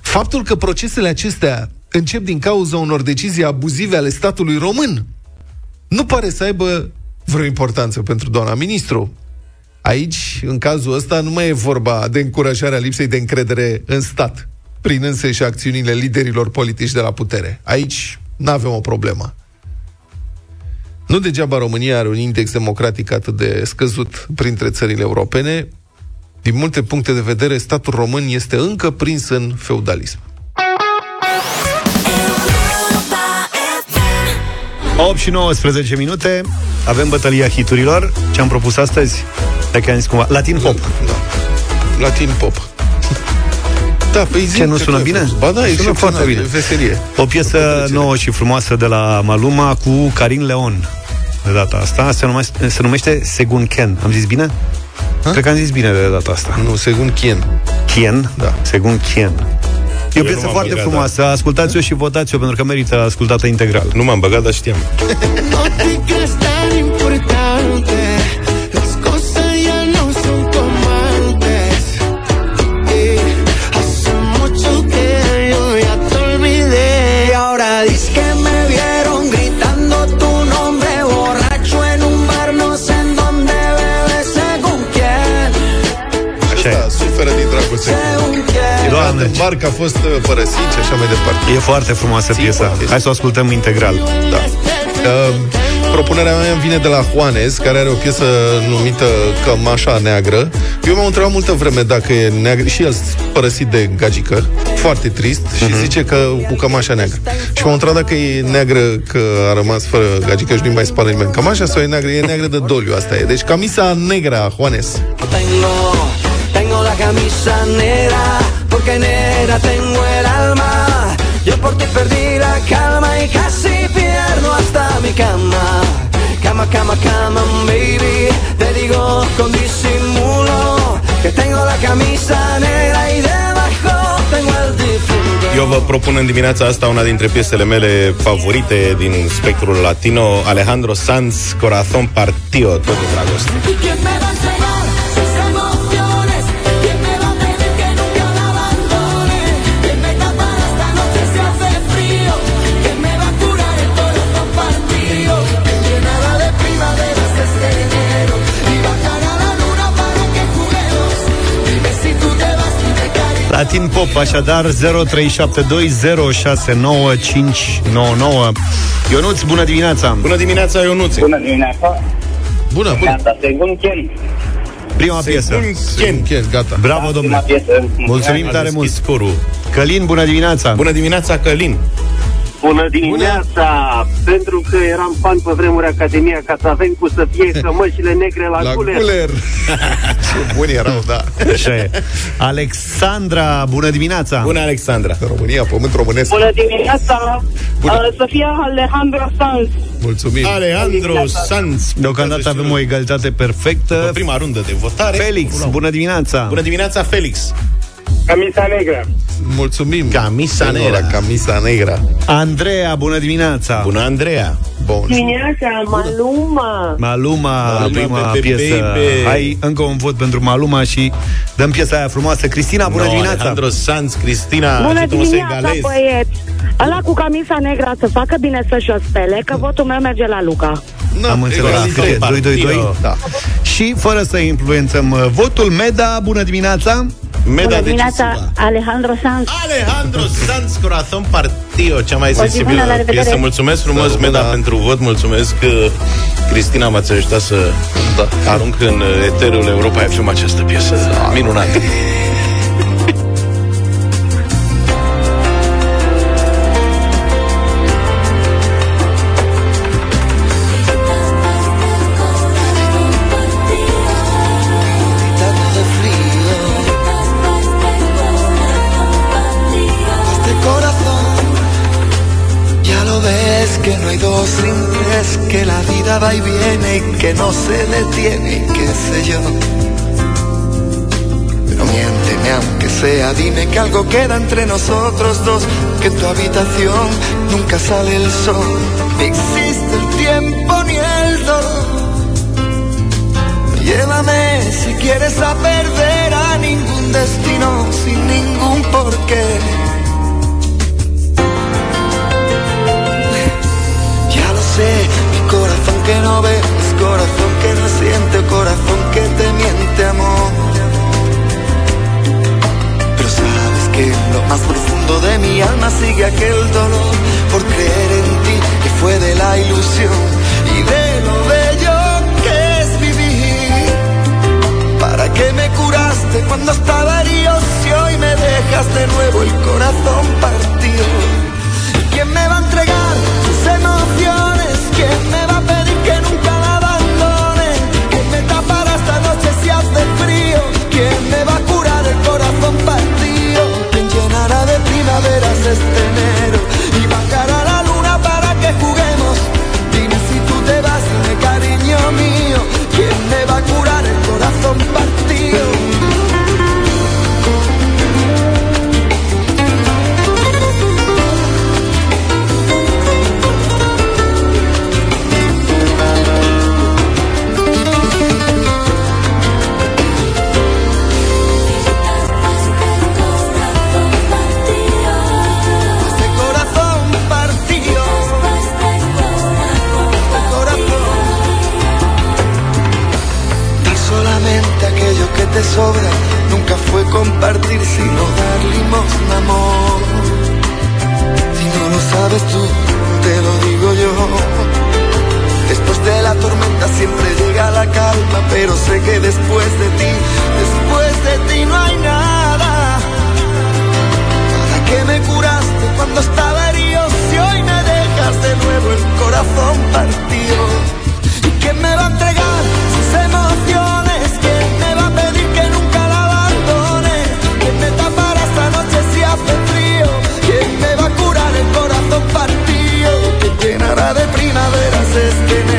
Faptul că procesele acestea încep din cauza unor decizii abuzive ale statului român nu pare să aibă vreo importanță pentru doamna ministru. Aici, în cazul ăsta, nu mai e vorba de încurajarea lipsei de încredere în stat, prin însă și acțiunile liderilor politici de la putere. Aici nu avem o problemă. Nu degeaba România are un index democratic atât de scăzut printre țările europene, din multe puncte de vedere, statul român este încă prins în feudalism. 8 și 19 minute Avem bătălia hiturilor Ce am propus astăzi Dacă am zis cumva Latin pop da. Latin pop da, păi zi, Ce, nu sună bine? Ba da, sună foarte bine. Veselie. O piesă nouă și frumoasă de la Maluma cu Karin Leon. De data asta se numește, se numește Segun Ken. Am zis bine? Ha? Cred că am zis bine de data asta. Nu, Segun Kien. Kien? Da. Segun Kien. E o piesă foarte băgat, frumoasă. Da. Ascultați-o și votați-o pentru că merită ascultată integral. Nu m-am băgat, dar știam. Doamne. Marc a fost uh, părăsit și așa mai departe. E foarte frumoasă piesa. Hai să o ascultăm integral. Da. Uh, propunerea mea vine de la Juanes, care are o piesă numită Cămașa Neagră. Eu m-am întrebat multă vreme dacă e neagră și el părăsit de gagică, foarte trist, și Mhm. zice că cu cămașa neagră. Și m-am întrebat dacă e neagră că a rămas fără gagică și nu mai spală nimeni cămașa sau e neagră? E neagră de doliu, asta e. Deci camisa negră a Juanes. Tengo, tengo la camisa negra, porque negra tengo el alma. Yo por ti perdí la calma y casi pierdo hasta mi cama. Cama, cama, cama, baby, te digo con disimulo que tengo la camisa negra y debajo tengo el difunto. Eu vă propun în dimineața asta una dintre piesele mele favorite din spectrul latino, Alejandro Sanz, Corazon Partio, tot de dragoste. Me cariño. Latin Pop, așadar 0372069599. Ionuț, bună dimineața! Bună dimineața, Ionuțe! Bună dimineața! Bună, bună! Gata, Segun Chen. Prima piesă. Ken, Ken, gata. Bravo, Prima domnule! piesă. Mulțumim A tare mult! deschis scorul. Călin, bună dimineața! Bună dimineața, Călin! Bună dimineața! Pentru că eram fan pe vremuri Academia ca să avem cu să fie cămășile negre la, La guler. guler. Ce buni erau, da. Așa e. Alexandra, bună dimineața! Bună, Alexandra! România, pământ românesc. Bună dimineața! Bună. Uh, să fie Alejandro Sanz. Mulțumim. Alejandro Sanz. Deocamdată avem o egalitate perfectă. După prima rundă de votare. Felix, bună dimineața! Bună dimineața, Felix! Camisa negră. Mulțumim. Camisa Tengo negra. La camisa negra. Andreea, bună dimineața! Bună, Andreea! Bun. Dimineața, Maluma. Maluma, Maluma, prima baby, piesă. baby. Hai încă un vot pentru Maluma și dăm piesa aia frumoasă. Cristina, bună no, dimineața! Alejandro Sanz, Cristina, Bună ajută-mă să dimineața, egalez. băieți! Ăla cu camisa neagră să facă bine să-și o spele, că votul meu merge la Luca. Na, Am înțeles. egal. Cât e? 2, 2, 2? Da. Și fără să influențăm uh, votul, Meda, bună dimineața! Meda decisiva. Alejandro Sanz. Alejandro Sanz, Corazon Partio, cea mai O zi bună, sensibilă la revedere. piesă. Mulțumesc frumos, Să Meda, rămână. pentru vot. Mulțumesc, uh, Cristina, m-ați ajutat să Da. arunc în uh, eterul Europa FM această piesă minunată. dime que algo queda entre nosotros dos, que en tu habitación nunca sale el sol, ni existe el tiempo ni el dolor. Llévame si quieres a perder a ningún destino sin ningún porqué. Ya lo sé, mi corazón que no ve, es corazón que no siente, corazón que te miente amor. En lo más profundo de mi alma sigue aquel dolor por creer en ti que fue de la ilusión y de lo bello que es vivir. ¿Para qué me curaste cuando estaba herido si hoy me dejas de nuevo el corazón partido? ¿Quién me va a entregar sus emociones? ¿Quién me va a pedir que nunca la abandone? ¿Quién me tapará esta noche si hace frío? ¿Quién me va a curar el corazón partido? ¿Quién llenará de primaveras este enero? Y bajará la luna para que juguemos. Dime si tú te vas, dime cariño mío. ¿Quién me va a curar el corazón partido? nunca fue compartir, sino dar limosna, amor. Si no lo sabes tú, te lo digo yo. Después de la tormenta siempre llega la calma, pero sé que después de ti, después de ti no hay nada. ¿Para qué me curaste cuando estaba herido? Si hoy me dejas de nuevo el corazón partido, ¿y quién me va a entregar? primavera se este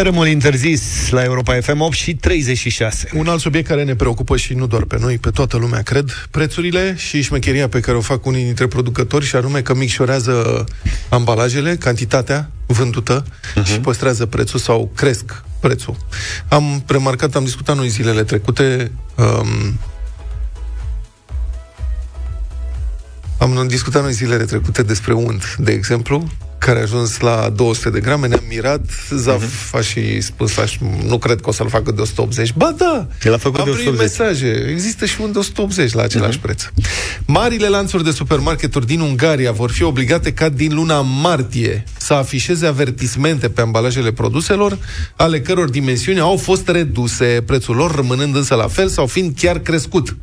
Tărâmul interzis la Europa FM 8 și 36. Un alt subiect care ne preocupă și nu doar pe noi, pe toată lumea, cred, prețurile și șmecheria pe care o fac unii dintre producători și anume că micșorează ambalajele, cantitatea vândută uh-huh. și păstrează prețul sau cresc prețul. Am remarcat, am discutat noi zilele trecute um, am discutat noi zilele trecute despre unt, de exemplu, care a ajuns la 200 de grame, ne-am mirat, Zaf uh-huh. a și spus, aș, nu cred că o să-l facă de 180. Ba da! El a făcut am de primit 180. mesaje. Există și un de 180 la același uh-huh. preț. Marile lanțuri de supermarketuri din Ungaria vor fi obligate ca din luna martie să afișeze avertismente pe ambalajele produselor, ale căror dimensiuni au fost reduse, prețul lor rămânând însă la fel sau fiind chiar crescut.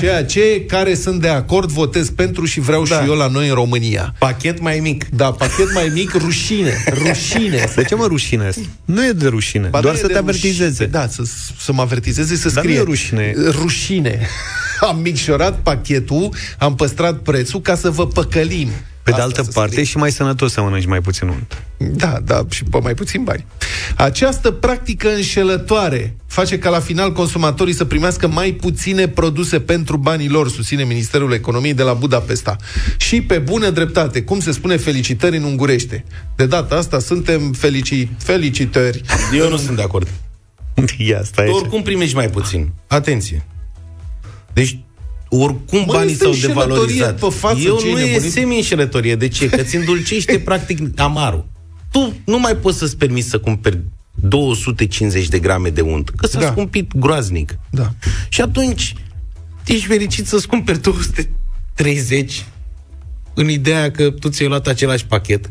Ceea ce care sunt de acord votez pentru și vreau da. și eu la noi în România. Pachet mai mic. Da, pachet mai mic, rușine. Rușine. De ce mă rușine? Nu e de rușine, Ba, doar nu e să de te ruș- avertizeze. Da, să, să mă avertizeze să Dar scrie. nu e rușine. Rușine. Am micșorat pachetul, am păstrat prețul ca să vă păcălim. Pe de Asta altă să parte, scrie. e și mai sănătos să mănânci mai puțin unt. Da, da, și pe mai puțin bani. Această practică înșelătoare face ca la final consumatorii să primească mai puține produse pentru banii lor, susține Ministerul Economiei de la Budapesta. Și pe bună dreptate, cum se spune felicitări în ungurește. De data asta suntem felici, felicitări. Eu nu sunt de acord. Ia, stai Tu așa. oricum primești mai puțin. Atenție. Deci, oricum Mă, banii este s-au înșelătorie devalorizat. pe față, Eu ce-i nu e nebunit? semi-înșelătorie. De ce? Că ți îndulcește practic amarul. Tu nu mai poți să-ți permiți să cumperi 250 de grame de unt, că s-a Da. da. scumpit groaznic. Da. Și atunci ești fericit să-ți cumperi 230 în ideea că tu ți-ai luat același pachet.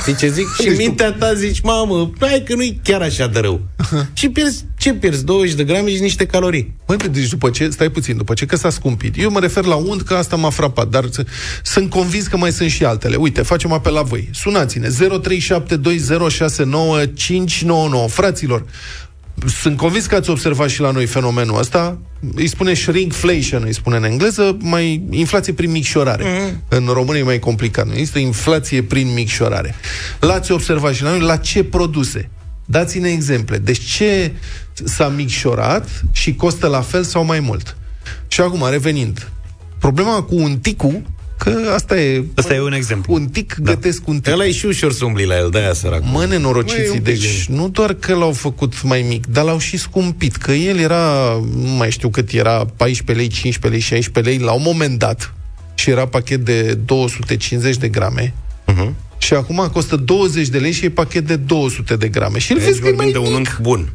Știi ce zic? și în mintea ta zici, mamă, hai că nu-i chiar așa de rău. și pierzi, ce pierzi? 20 de grame și niște calorii. Măi, deci după ce, stai puțin, după ce că s-a scumpit. Eu mă refer la unt, că asta m-a frapat, dar s- sunt convins că mai sunt și altele. Uite, facem apel la voi. Sunați-ne 0372069599. Fraților, sunt convins că ați observat și la noi fenomenul ăsta. Îi spune shrinkflation, îi spune în engleză, mai inflație prin micșorare. Mm. În România e mai complicat. Nu există inflație prin micșorare. L-ați observat și la noi la ce produse? Dați-ne exemple. Deci ce s-a micșorat și costă la fel sau mai mult? Și acum, revenind, problema cu un ticu, că asta e... Asta e un exemplu. Un tic da. gătesc un tic. Ăla e și ușor să umbli la el, de-aia sărac. Mă, Măi, nenorociții, un pic deci nu doar că l-au făcut mai mic, dar l-au și scumpit, că el era, nu mai știu cât era, 14 lei, 15 lei, 16 lei, la un moment dat, și era pachet de 250 de grame, Uh-huh. și acum costă 20 de lei și e pachet de 200 de grame. Și îl Deci vezi că e mai vorbim de un mic. unt bun.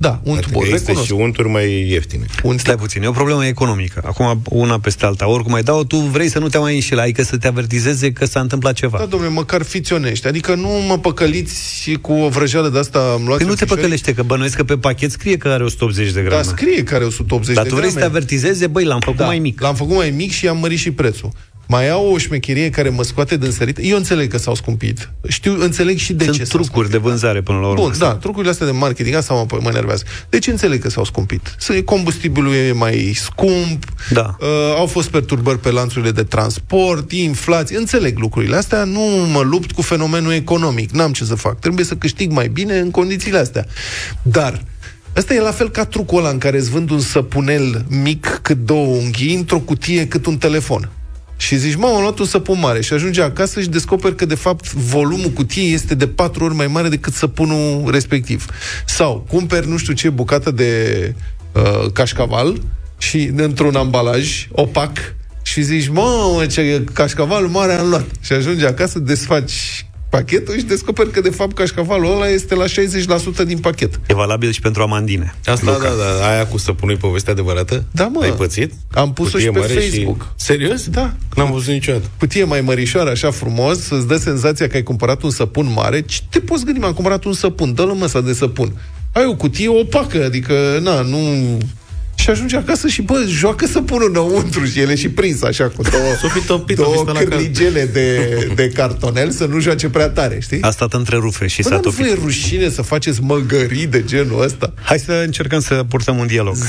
Da, unt Adică bun, există recunosc. și unturi mai ieftine. Un Stai puțin, e o problemă economică. Acum una peste alta. Oricum mai dau, tu vrei să nu te mai înșeli, adică să te avertizeze că s-a întâmplat ceva. Da, domnule, măcar fiți onești. Adică nu mă păcăliți și cu o vrăjeală de asta am luat Păi nu te păcălește, că bănuiesc că pe pachet scrie că are 180 de Da, grame. scrie care 180 Dar de tu vrei să te grame. avertizeze, băi, l-am făcut Da, mai mic. L-am făcut mai mic și am mărit și prețul. Mai au o șmecherie care mă scoate din sărit. Eu înțeleg că s-au scumpit. Știu, înțeleg și de Sunt ce s-au trucuri de vânzare până la urmă. Bun, da, trucurile astea de marketing, asta mă, mă enervează. Deci înțeleg că s-au scumpit. Să- Combustibilul e mai scump, Da. uh, au fost perturbări pe lanțurile de transport, inflație, înțeleg lucrurile astea, nu mă lupt cu fenomenul economic, n-am ce să fac. Trebuie să câștig mai bine în condițiile astea. Dar Asta e la fel ca trucul ăla în care îți vând un săpunel mic cât două unghii într-o cutie cât un telefon. Și zici, mă, am luat un săpun mare și ajunge acasă și descoperi că, de fapt, volumul cutiei este de patru ori mai mare decât săpunul respectiv. Sau cumperi nu știu ce bucată de uh, cașcaval și într-un ambalaj opac și zici, mă, ce cașcaval mare am luat. Și ajungi acasă, desfaci pachetul și descoperi că, de fapt, cașcavalul ăla este la 60% din pachet. E valabil și pentru amandine. Asta, da, da, aia cu săpunul e poveste adevărată? Da, mă. Ai pățit? Am pus-o Cutie și pe mare Facebook. Serios? Da. N-am văzut niciodată. cutie mai mărișoară, așa frumos, îți dă senzația că ai cumpărat un săpun mare. Ce te poți gândi, m-am cumpărat un săpun, dă-l măsa de săpun. Ai o cutie opacă, adică, na, nu... Și ajunge acasă și, bă, joacă săpunul înăuntru și el e și prins așa cu două, S-o fi topit, o fi două stat la cal. cârligele de, de cartonel să nu joace prea tare, știi? A stat între rufe și Bă, s-a dar nu topit. vă e rușine să faceți măgării de genul ăsta? Hai să încercăm să purtăm un dialog. 0372069599.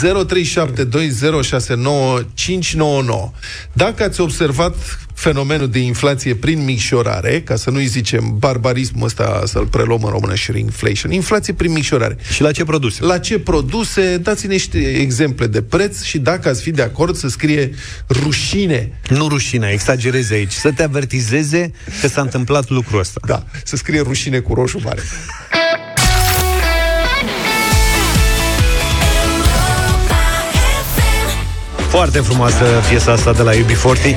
Dacă ați observat fenomenul de inflație prin micșorare, ca să nu-i zicem barbarismul ăsta să-l preluăm în română shrinkflation, inflație prin micșorare. Și la ce produse? La ce produse? Dați-ne niște exemple de preț și dacă ați fi de acord să scrie rușine. Nu rușine, exagerezi aici. Să te avertizeze că s-a întâmplat lucrul ăsta. Da, să scrie rușine cu roșu mare. Foarte frumoasă piesa asta de la UB40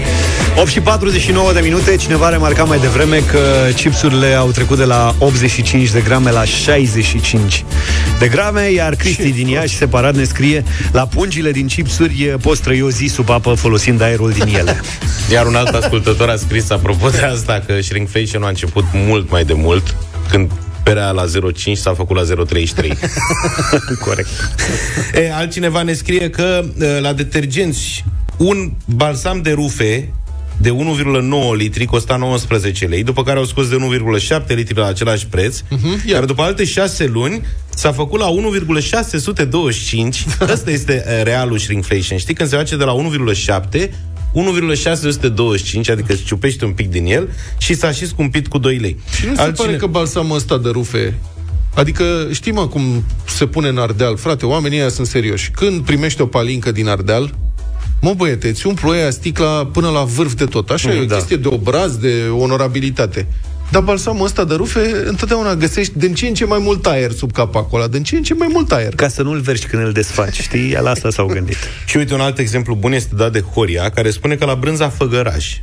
8 și 49 de minute. Cineva a remarcat mai devreme că chipsurile au trecut de la 85 de grame la 65 de grame Iar Cristi din Iași separat ne scrie La pungile din chipsuri poți trăi o zi sub apă folosind aerul din ele. Iar un alt ascultător a scris apropo de asta că shrinkflation a început mult mai de mult când berea la 0,5 s-a făcut la 0,33. Corect. E, altcineva ne scrie că e, la detergenți un balsam de rufe de 1,9 litri costa 19 lei, după care au scos de 1,7 litri la același preț, uh-huh, iar după alte 6 luni s-a făcut la 1,625. Ăsta este e, realul shrinkflation. Știi când se face de la 1,7 1,625, adică îți ciupești un pic din el și s-a și scumpit cu 2 lei. Și nu se Altcine... pare că balsamul ăsta de rufe Adică știm acum se pune în Ardeal Frate, oamenii ăia sunt serioși Când primești o palincă din Ardeal Mă băiete, îți umplu aia sticla până la vârf de tot Așa mm, e o da. chestie de obraz, de onorabilitate dar balsamul ăsta de rufe, întotdeauna găsești din ce în ce mai mult aer sub capacul ăla, din ce în ce mai mult aer. Ca să nu-l vergi când îl desfaci, știi? La asta s-au gândit. Și uite, un alt exemplu bun este dat de Horia, care spune că la brânza făgăraș,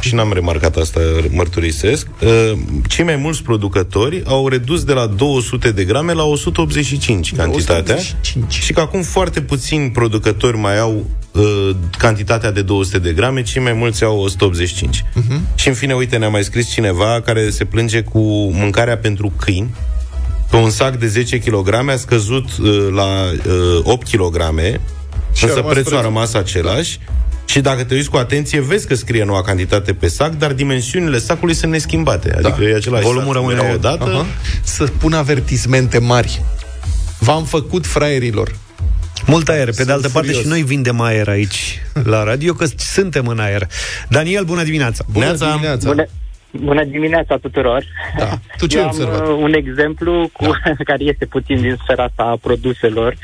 și n-am remarcat asta, mărturisesc, uh, cei mai mulți producători au redus de la 200 de grame la 185 cantitatea 185. și că acum foarte puțini producători mai au uh, cantitatea de 200 de grame, cei mai mulți au 185. Uh-huh. Și în fine, uite, ne-a mai scris cineva care se plânge cu mâncarea pentru câini, pe un sac de 10 kg a scăzut uh, la uh, 8 kg, Și a însă rămas prețul a prețul. rămas același. Și dacă te uiți cu atenție, vezi că scrie noua cantitate pe sac, dar dimensiunile sacului sunt neschimbate. Adică e același Volumul sac, rămâne- era odată. Aha. Să pun avertismente mari. V-am făcut fraierilor. Mult aer. Pe Sunt de altă parte furios. și noi vindem aer aici la radio, că suntem în aer. Daniel, bună dimineața! Bună Neața. dimineața! Bună, bună dimineața tuturor! Da. Tu ce Eu ai am observat? uh, un exemplu cu, care este puțin din sfera asta a produselor.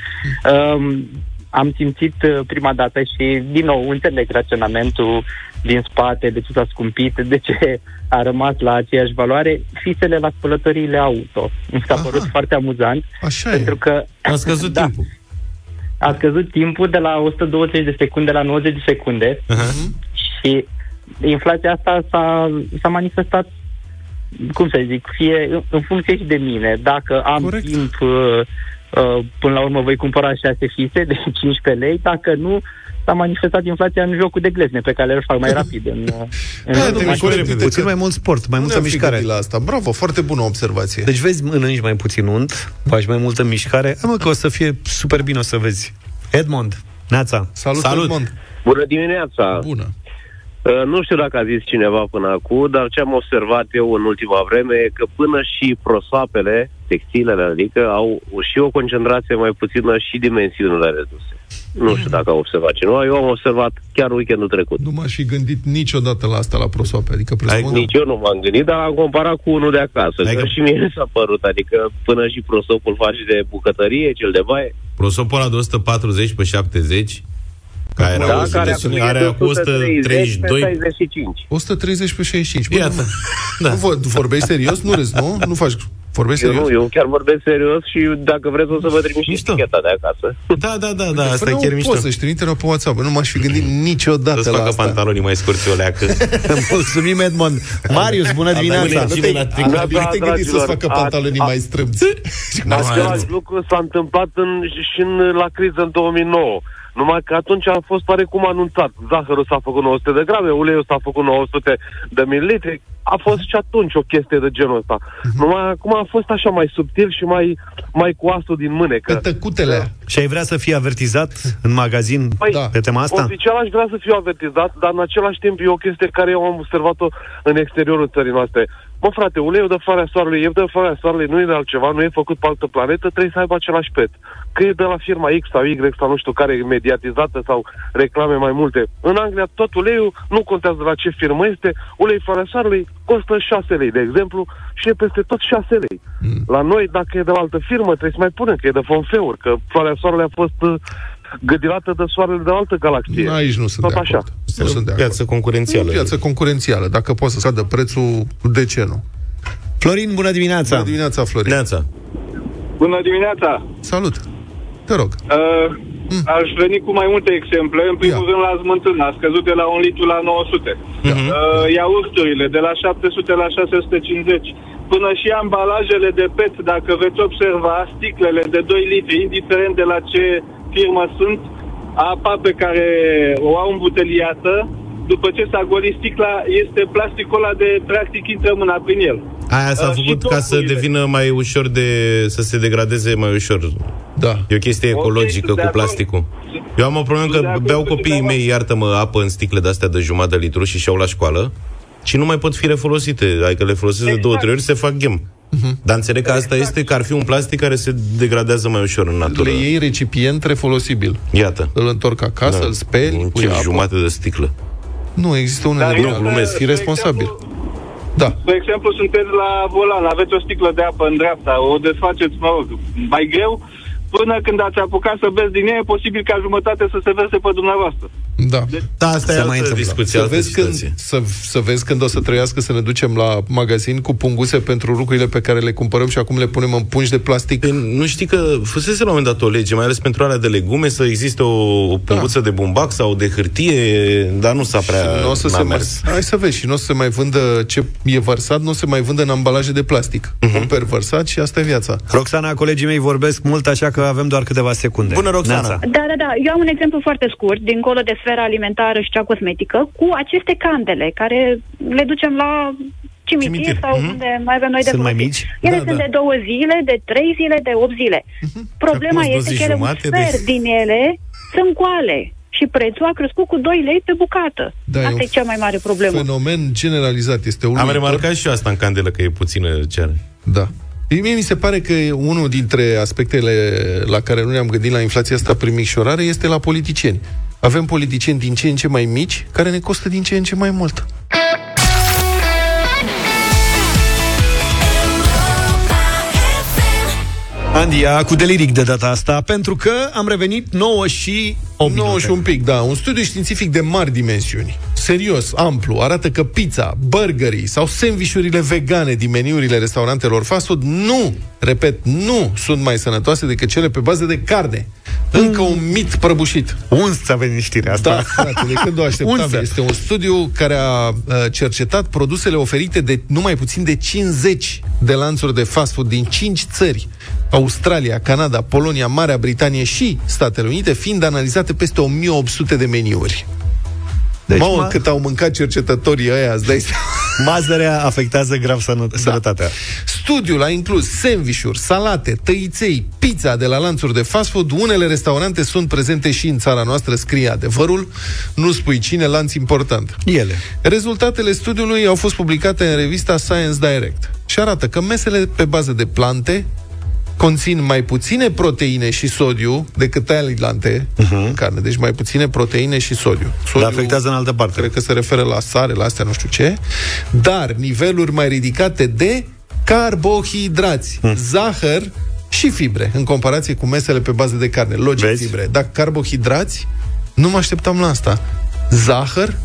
Um, am simțit uh, prima dată și, din nou, înțeleg raționamentul din spate, de ce s-a scumpit, de ce a rămas la aceeași valoare, fisele la spălătoriile auto. Mi s-a Aha. părut foarte amuzant, Așa pentru e. că A scăzut Da. timpul. A scăzut timpul de la 120 de secunde la 90 de secunde Uh-huh. și inflația asta s-a, s-a manifestat, cum să zic, fie în, în funcție și de mine. Dacă am Corect. timp, uh, uh, până la urmă voi cumpăra șase fise de 15 lei, dacă nu, s-a manifestat inflația în jocul de glezne, pe care îl fac mai rapid în, uh, în Da, jurul te mașinii. mișcă repede. Puțin mai mult sport, mai Nu multă ne-am fi mișcare. gândit la asta. Bravo, foarte bună observație. Deci vezi, mănânci mai puțin unt, faci mai multă mișcare. Hai mă că o să fie super bine, o să vezi. Edmond, Neața. Salut, Salut. Edmond. Bună dimineața! Bună. Uh, Nu știu dacă a zis cineva până acum, dar ce am observat eu în ultima vreme e că până și prosoapele, textilele, adică, au și o concentrație mai puțină și dimensiunile reduse. Nu știu dacă am observat cineva, eu am observat chiar weekendul trecut. Nu m-aș fi gândit niciodată la asta, la prosoape. Adică presupun... Nici eu nu m-am gândit, dar am comparat cu unul de acasă. Adică- Că și mie mi s-a părut, adică până și prosopul face de bucătărie, cel de baie. Prosopul ăla de 140 pe 70, care era Da, o care versiune, acum e are de acum 130 pe 132. 65. 130 pe 65. Bă, Iată. Nu, Da. nu vor- vorbești serios? Nu râzi, nu? Nu faci... Vorbești Eu serios? nu, eu chiar vorbesc serios și dacă vreți o să vă trimit și Mișto. eticheta de acasă. Da, da, da, da, asta Fără e chiar un mișto. post să-și trimite pe WhatsApp. Nu m-aș fi gândit niciodată Să-ți la facă asta. pantalonii mai scurți o leacă. Mulțumim, Edmond. Marius, bună dimineața. Cine te- l-a Nu stricat? te- nu te gândi să-ți dragilor, facă a- pantalonii a- mai strâmți. Același lucru s-a întâmplat în, și în, la criză în 2009. Numai că atunci a fost parecum anunțat. Zahărul s-a făcut 900 de grame, uleiul s-a făcut 900 de mililitri. A fost și atunci o chestie de genul ăsta. Numai acum a fost așa mai subtil și mai, mai cu asul din Pe mânecă. tăcutele. Și ai vrea să fii avertizat în magazin Păi, Da. pe tema asta? Oficial aș vrea să fiu avertizat, dar în același timp e o chestie care eu am observat-o în exteriorul țării noastre. Mă, frate, uleiul de floarea soarelui e de floarea soarelui, nu e de altceva, nu e făcut pe altă planetă, trebuie să aibă același pet. Că e de la firma X sau Y sau nu știu care e mediatizată sau reclame mai multe. În Anglia tot uleiul, nu contează de la ce firmă este, ulei floarea soarelui costă 6 lei, de exemplu, și e peste tot 6 lei. Mm. La noi, dacă e de la altă firmă, trebuie să mai punem că e de fonfeuri, că floarea soarelui a fost uh, gădirată de soarele de o altă galaxie. Aici nu sunt Tot de așa. acord. Nu sunt de acord. Piață concurențială. E o piață concurențială. Dacă poate să scadă prețul, de ce nu? Florin, bună dimineața! Bună dimineața, Florin. Neața. Bună dimineața! Salut! Te rog. Uh, Aș veni cu mai multe exemple. În primul rând la smântână, a scăzut de la un litru la 900. Uh, iaurturile de la 700 la 650. Până și ambalajele de PET, dacă veți observa, sticlele de 2 litri, indiferent de la ce firmă sunt, apa pe care o au îmbuteliată, după ce s-a golit sticla, este plasticul ăla de, practic, intră mâna prin el. Aia s-a Uh, și făcut ca să tofurile. devină mai ușor de... să se degradeze mai ușor. Da. E o chestie ecologică sunt de cu acord. plasticul. Eu am o problemă Sunt de că acord beau cu copiii mei, dumneavoastră. iartă-mă, apă în sticle de-astea de jumătate de litru și și-au la școală și nu mai pot fi refolosite. Adică le folosesc de două, trei ori, se fac ghem. Dar înțeleg că asta este că ar fi un plastic care se degradează mai ușor în natură. Le iei recipient refolosibil. Iată. Îl întorc acasă, Da. îl speli, Un pui cif apă. jumate de sticlă. Nu, există unele Dar de eu- care glumesc. Fii responsabil. Da. De exemplu, sunteți la volan, aveți o sticlă de apă în dreapta, o desfaceți, mă rog, mai greu, până când ați apucat să beți din ea, e posibil ca jumătate să se verse pe dumneavoastră. Da. Da, asta Se e mai altă întâmplă. discuție, Să altă vezi, când, situație. să, să vezi când o să trăiască să ne ducem la magazin cu punguse pentru lucrurile pe care le cumpărăm și acum le punem în pungi de plastic. Păi, nu știi că fusese la un moment dat o lege, mai ales pentru alea de legume, să existe o, o punguță de bumbac sau de hârtie, dar nu s-a prea nu o să n-a se mai, mers. hai să vezi, și nu o să se mai vândă ce e vărsat, nu o să se mai vândă în ambalaje de plastic. Mhm. Uh-huh. Cumperi vărsat și asta e viața. Roxana, colegii mei vorbesc mult, așa că avem doar câteva secunde. Bună, Roxana! Neața. Da, da, da. Eu am un exemplu foarte scurt, dincolo de sfera alimentară și cea cosmetică, cu aceste candele care le ducem la cimitir, Cimitir. sau Mhm. unde mai avem noi de Sunt mai folosit. mici? Ele Da, sunt da. de două zile, de trei zile, de opt zile. Problema acum sunt este două că ele, un jumate de- sfert din ele sunt goale și prețul a crescut cu 2 lei pe bucată. Da, e Asta un e cea mai mare problemă. Fenomen generalizat. Este Am uluitor. remarcat și eu asta în candelă, că e puțină ce are. Da. Mie mi se pare că unul dintre aspectele la care nu ne-am gândit la inflația asta prin micșorare este la politicieni. Avem politicieni din ce în ce mai mici, care ne costă din ce în ce mai mult. Andia cu deliric de data asta, pentru că am revenit 9 și 8 9 minute. și un pic, da. Un studiu științific de mari dimensiuni, serios, amplu, arată că pizza, burgerii sau sandvișurile vegane din meniurile restaurantelor fast food nu, repet, nu sunt mai sănătoase decât cele pe bază de carne. Încă un mit prăbușit. Uns să venit știrea asta. Da, frate, de când o așteptam. Unsă. Este un studiu care a uh, cercetat produsele oferite de numai puțin de 50 de lanțuri de fast food din 5 țări. Australia, Canada, Polonia, Marea Britanie și Statele Unite, fiind analizate peste 1800 de meniuri. Deci, Mamă, ma- cât au mâncat cercetătorii ăia, îți dai seama. Mazărea afectează grav sănă- Da. sănătatea. Studiul a inclus sandvișuri, salate, tăiței, pizza de la lanțuri de fast food. Unele restaurante sunt prezente și în țara noastră, scrie adevărul. Nu spui cine, lanț important. Ele. Rezultatele studiului au fost publicate în revista Science Direct și arată că mesele pe bază de plante conțin mai puține proteine și sodiu decât alilante uh-huh. în carne, deci mai puține proteine și sodiu. Sodiu Dar afectează în altă parte. Cred că se referă la sare, la astea, nu știu ce, dar niveluri mai ridicate de carbohidrați, hmm. zahăr și fibre, în comparație cu mesele pe bază de carne. Logic Vezi? fibre. Dar carbohidrați, nu mă așteptam la asta. Zahăr,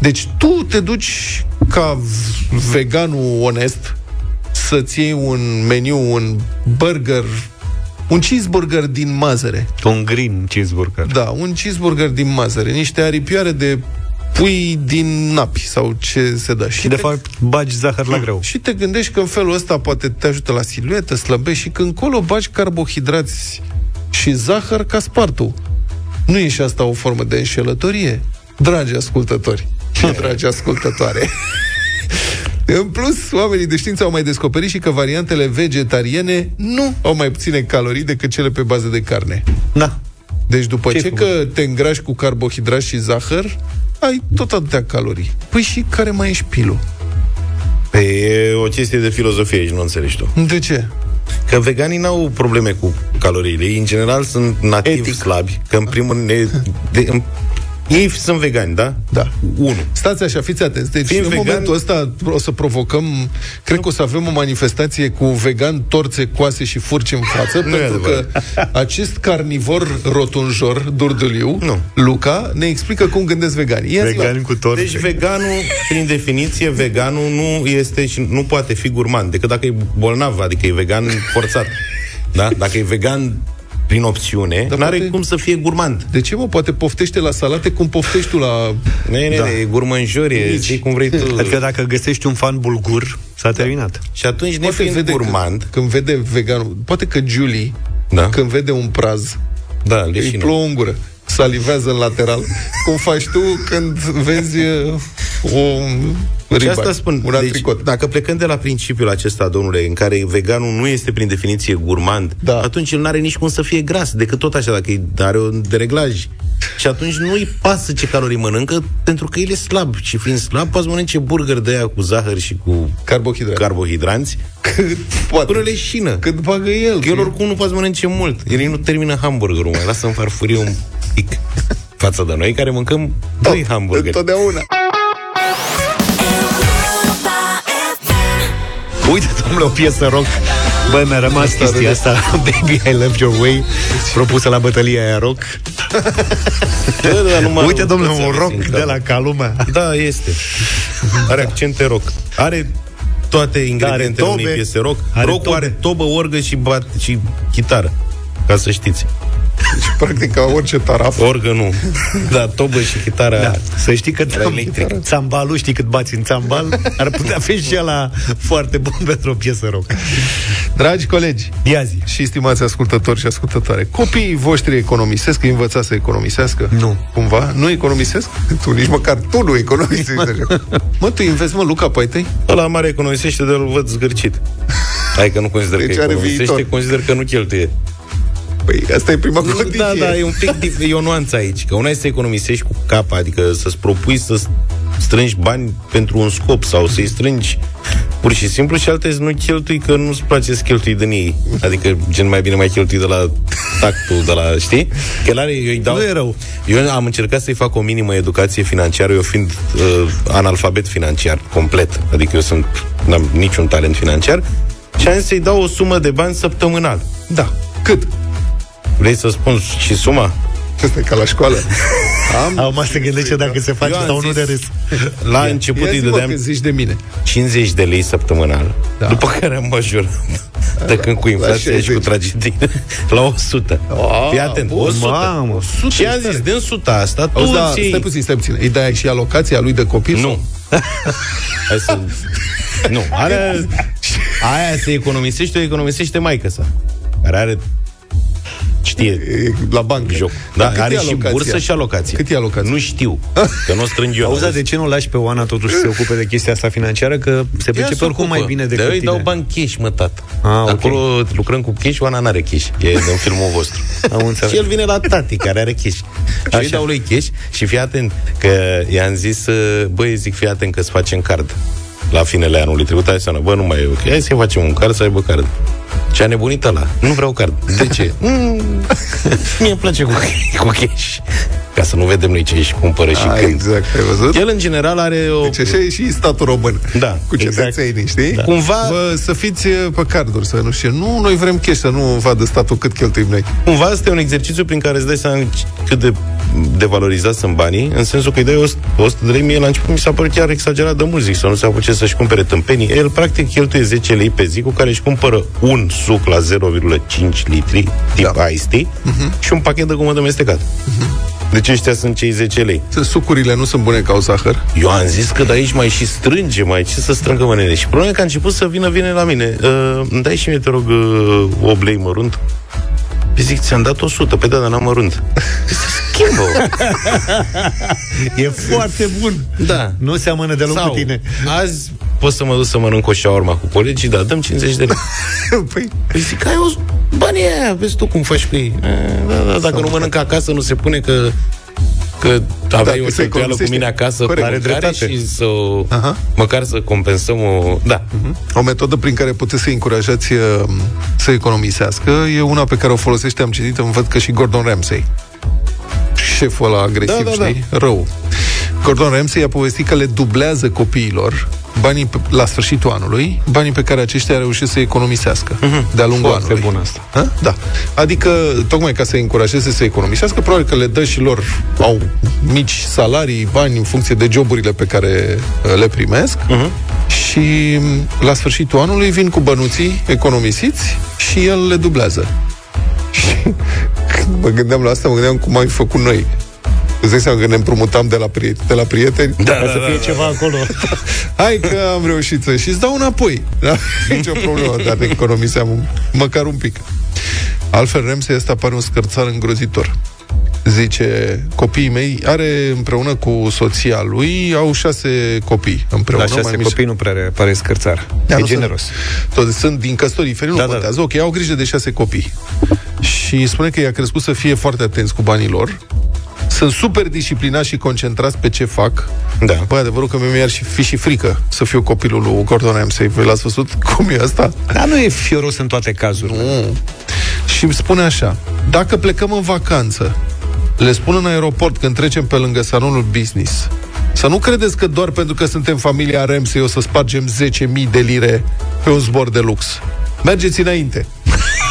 deci tu te duci ca v- veganul onest să-ți iei un meniu, un burger, un cheeseburger din mazăre. Un green cheeseburger. Da, un cheeseburger din mazăre, niște aripioare de pui din napi sau ce se dă. Și de fapt bagi zahăr la greu. Și te gândești că în felul ăsta poate te ajută la siluetă, slăbești și când colo bagi carbohidrați și zahăr ca spartul. Nu e și asta o formă de înșelătorie? Dragi ascultători și dragi ascultătoare. În plus, oamenii de știință au mai descoperit și că variantele vegetariene nu au mai puține calorii decât cele pe bază de carne. Da. Deci după Ce-ai ce făcut? că te îngrași cu carbohidrați și zahăr, ai tot atâtea calorii. Păi și care mai e șpilul? Păi e o chestie de filozofie aici, nu înțelegi tu. De ce? Că veganii n-au probleme cu caloriile. Ei, în general, sunt nativ Etic. slabi. Că, în primul rând, e- de, în, ei sunt vegani, da? Da. Unu. Stați așa, fiți atenți. Deci, Fiind în vegan- momentul ăsta o să provocăm, cred că o să avem o manifestație cu vegan, torțe, coase și furci în față, Nu e pentru că acest carnivor rotunjor, durduliu, Nu. Luca, ne explică cum gândesc veganii. Ia zi, Vegani cu torțe. Deci veganul, prin definiție, veganul nu este și nu poate fi gurmand, decât dacă e bolnav, adică e vegan forțat. Da? Dacă e vegan prin opțiune, Dar n-are poate- cum să fie gurmand. De ce, mă? Poate poftește la salate cum poftești tu la... Ne, ne, Da. da. e gurmânjorie, Nici. știi cum vrei tu. Adică dacă găsești un fan bulgur, s-a terminat. Și atunci, Poate nefiind vede gurmand, Când, când vede veganul... Poate că Julie, da, când vede un praz, da, îi leșină. plouă în gură, salivează în lateral, cum faci tu când vezi uh, un Și riba, asta spun. un Deci, antricot. dacă plecăm de la principiul acesta, domnule, în care veganul nu este prin definiție gurmand, Da. atunci el nu are nici cum să fie gras, decât tot așa, dacă e- are un dereglaj. Și atunci nu-i pasă ce calorii mănâncă, pentru că el e slab. Și fiind slab, poate să mănânce burger de aia cu zahăr și cu Carbohidrați. carbohidranți, Cât poate. până leșină. Cât bagă el. Că el oricum nu poate să mănânce mult. El nu termină hamburgerul, mai lasă în farfurie un pic. Față de noi, care mâncăm doi hamburgeri. Întotdeauna. Uite, domnule, o piesă rock. Băi, mi-a rămas Asta chestia râde. asta Baby, I love your way Propusă la bătălia aia rock Da, da, numai Uite, domnule, toți un aveți rock în de cap. la Calumea Da, este. Are accente rock. Are toate ingredientele tobe, unei piese rock. are Rock tobe. are tobă, orgă și, bat, și chitară. Ca să știți. Deci, practic, ca orice taraf. Orgă nu. Da, tobă și chitară. da. Să știi că Era electric. țambalul, știi cât bați în țambal Ar putea fi și la foarte bun pentru o piesă rock Dragi colegi Ia zi și stimați ascultători și ascultătoare, copiii voștri economisesc, îi învățați să economisească? Nu. Cumva? Nu economisesc? Tu nici măcar tu nu economisești așa. Mă, tu investi, mă, Luca, pe ai tăi? Ăla mare economisește, dar îl văd zgârcit. Hai că nu consider Deci că are economisește, viitor. consider că nu cheltuie. Păi asta e prima condiție. Da, da, e un pic dif- e o nuanță aici. Că una e să economisești cu cap, adică să-ți propui să strângi bani pentru un scop sau să-i strângi pur și simplu și alte să nu cheltui că nu-ți place să cheltui din ei. Adică gen mai bine mai cheltui de la tactul, de la, știi? Că el are, eu îi dau... Nu e rău. Eu am încercat să-i fac o minimă educație financiară, eu fiind uh, analfabet financiar complet. Adică eu sunt, n-am niciun talent financiar și am zis să-i dau o sumă de bani săptămânal. Da. Cât? Vrei să spun și suma? Asta e ca la școală. Am... Acum se gândește dacă se face Eu am sau nu zis- de râs La început Ia îi zi, mă, dădeam că zici de mine. 50 de lei săptămânal, Da. da. după care am majorat. Tăcând cu inflația și cu 60. tragedie la 100. Ah, Fii atent, bun, 100. mamă, și am zis, din 100 asta, tu Auzi, da, îți iei- stai puțin, stai puțin. Îi dai și alocația lui de copil? Nu. Hai să... Nu. Are... Aia se economisește, o economisește maică sa. Care are știe E la bancă. joc. Dar Da, cât are e și alocația? bursă și alocație. Cât e alocația? Nu știu, că nu o strâng eu. Auzi, dar auzi? de ce nu lași pe Oana totuși să se ocupe de chestia asta financiară? Că se Ea pricepe se oricum ocupă. mai bine decât Dar eu îi tine. dau bani cash, mă, tată. Ah, ok. Acolo lucrăm cu cash, Oana n-are cash. E în filmul vostru. Am înțeles. Și el vine la tati, care are cash. Și eu îi dau lui cash și fii atent, că i-am zis, uh, băi, zic, fii atent că îți facem card. La finele anului trecut, hai să nu, bă, nu mai e ok. Hai să-i facem un card, să aibă card. Ce a nebunit ăla. Nu vreau card. De ce? Mm, mie îmi place cu, cu cash. Ca să nu vedem noi ce își cumpără și A, când. exact, ai văzut? El, în general, are o... Deci așa e și statul român. Da, Cu cetățenii, exact. știi? Da. Cumva- Bă, să fiți uh, pe carduri, să nu știu. Nu, noi vrem cash, să nu vadă statul cât cheltuim noi. Cumva asta e un exercițiu prin care îți dai seama cât de devalorizați sunt banii, în sensul că îi dai 100 100 de lei, mie la început mi s-a părut chiar exagerat de mult, zic, să nu se apuce să-și cumpere tâmpenii. El practic cheltuie 10 lei pe zi cu care își cumpără un suc la 0,5 litri, tip da. iced tea, uh-huh. și un pachet de gumă de mestecat. Uh-huh. Deci ăștia sunt cei 10 lei. Sucurile nu sunt bune ca au zahăr. Eu am zis că de aici mai și strânge, mai ce să strângă mă nene. Și problema e că a început să vină, vine la mine. Uh, îmi dai și mie, te rog, uh, 8 lei mărunt? Păi zic, ți-am dat 100, pe da, dar n-am mărunt. Păi se schimbă. E foarte bun. Da. Nu seamănă deloc Sau, cu tine. azi pot să mă duc să mănânc o șaorma cu colegii, da, dăm 50 de lei. păi, Păi zic, ai o banii aia, vezi tu cum faci cu ei. E, Da, da, dacă nu mănâncă acasă, nu se pune că Că aveai că o se cheltuială cu economisește. mine acasă Corect. pe Are mâncare dreptate. și să o, măcar să compensăm o... Da. O metodă prin care puteți să încurajați uh, să economisească e una pe care o folosește, am citit, îmi văd că și Gordon Ramsay. Șeful ăla agresiv, Da, da, da. știi? Rău. Gordon Ramsay a povestit că le dublează copiilor banii pe, la sfârșitul anului, banii pe care aceștia reușesc să economisească de-a lungul Foarte anului. bun asta. Ha? Da. Adică, tocmai ca să încurajeze să economisească, probabil că le dă și lor, au mici salarii, bani în funcție de joburile pe care uh, le primesc și m, la sfârșitul anului vin cu bănuții economisiți și el le dublează. Și când mă gândeam la asta, mă gândeam cum ai făcut noi. Îți dai seama că ne împrumutam de la, prieteni, de la prieteni? Da, ca să fie ceva acolo. Hai că am reușit să... Și îți dau înapoi. Da? Nici o problemă, dar economiseam măcar un pic. Altfel, Ramsey ăsta pare un scărțar îngrozitor. Zice, copiii mei, are împreună cu soția lui, au șase copii împreună. La șase mai mici. copii nu prea pare scărțar. Da, e nu generos. Sunt, tot, sunt din căsătorii diferite, Da, nu da, contează. Ok, au grijă de șase copii. Și spune că i-a crescut să fie foarte atenți cu banii lor. Sunt super disciplinați și concentrați pe ce fac. Da. Băi, adevărul că mi-ar și fi și frică să fiu copilul lui Gordon Ramsay. Voi l-ați văzut cum e asta? Dar nu e fioros în toate cazurile. Nu. Și îmi spune așa, dacă plecăm în vacanță, le spun în aeroport când trecem pe lângă salonul business, să nu credeți că doar pentru că suntem familia Ramsey o să spargem 10.000 de lire pe un zbor de lux. Mergeți înainte.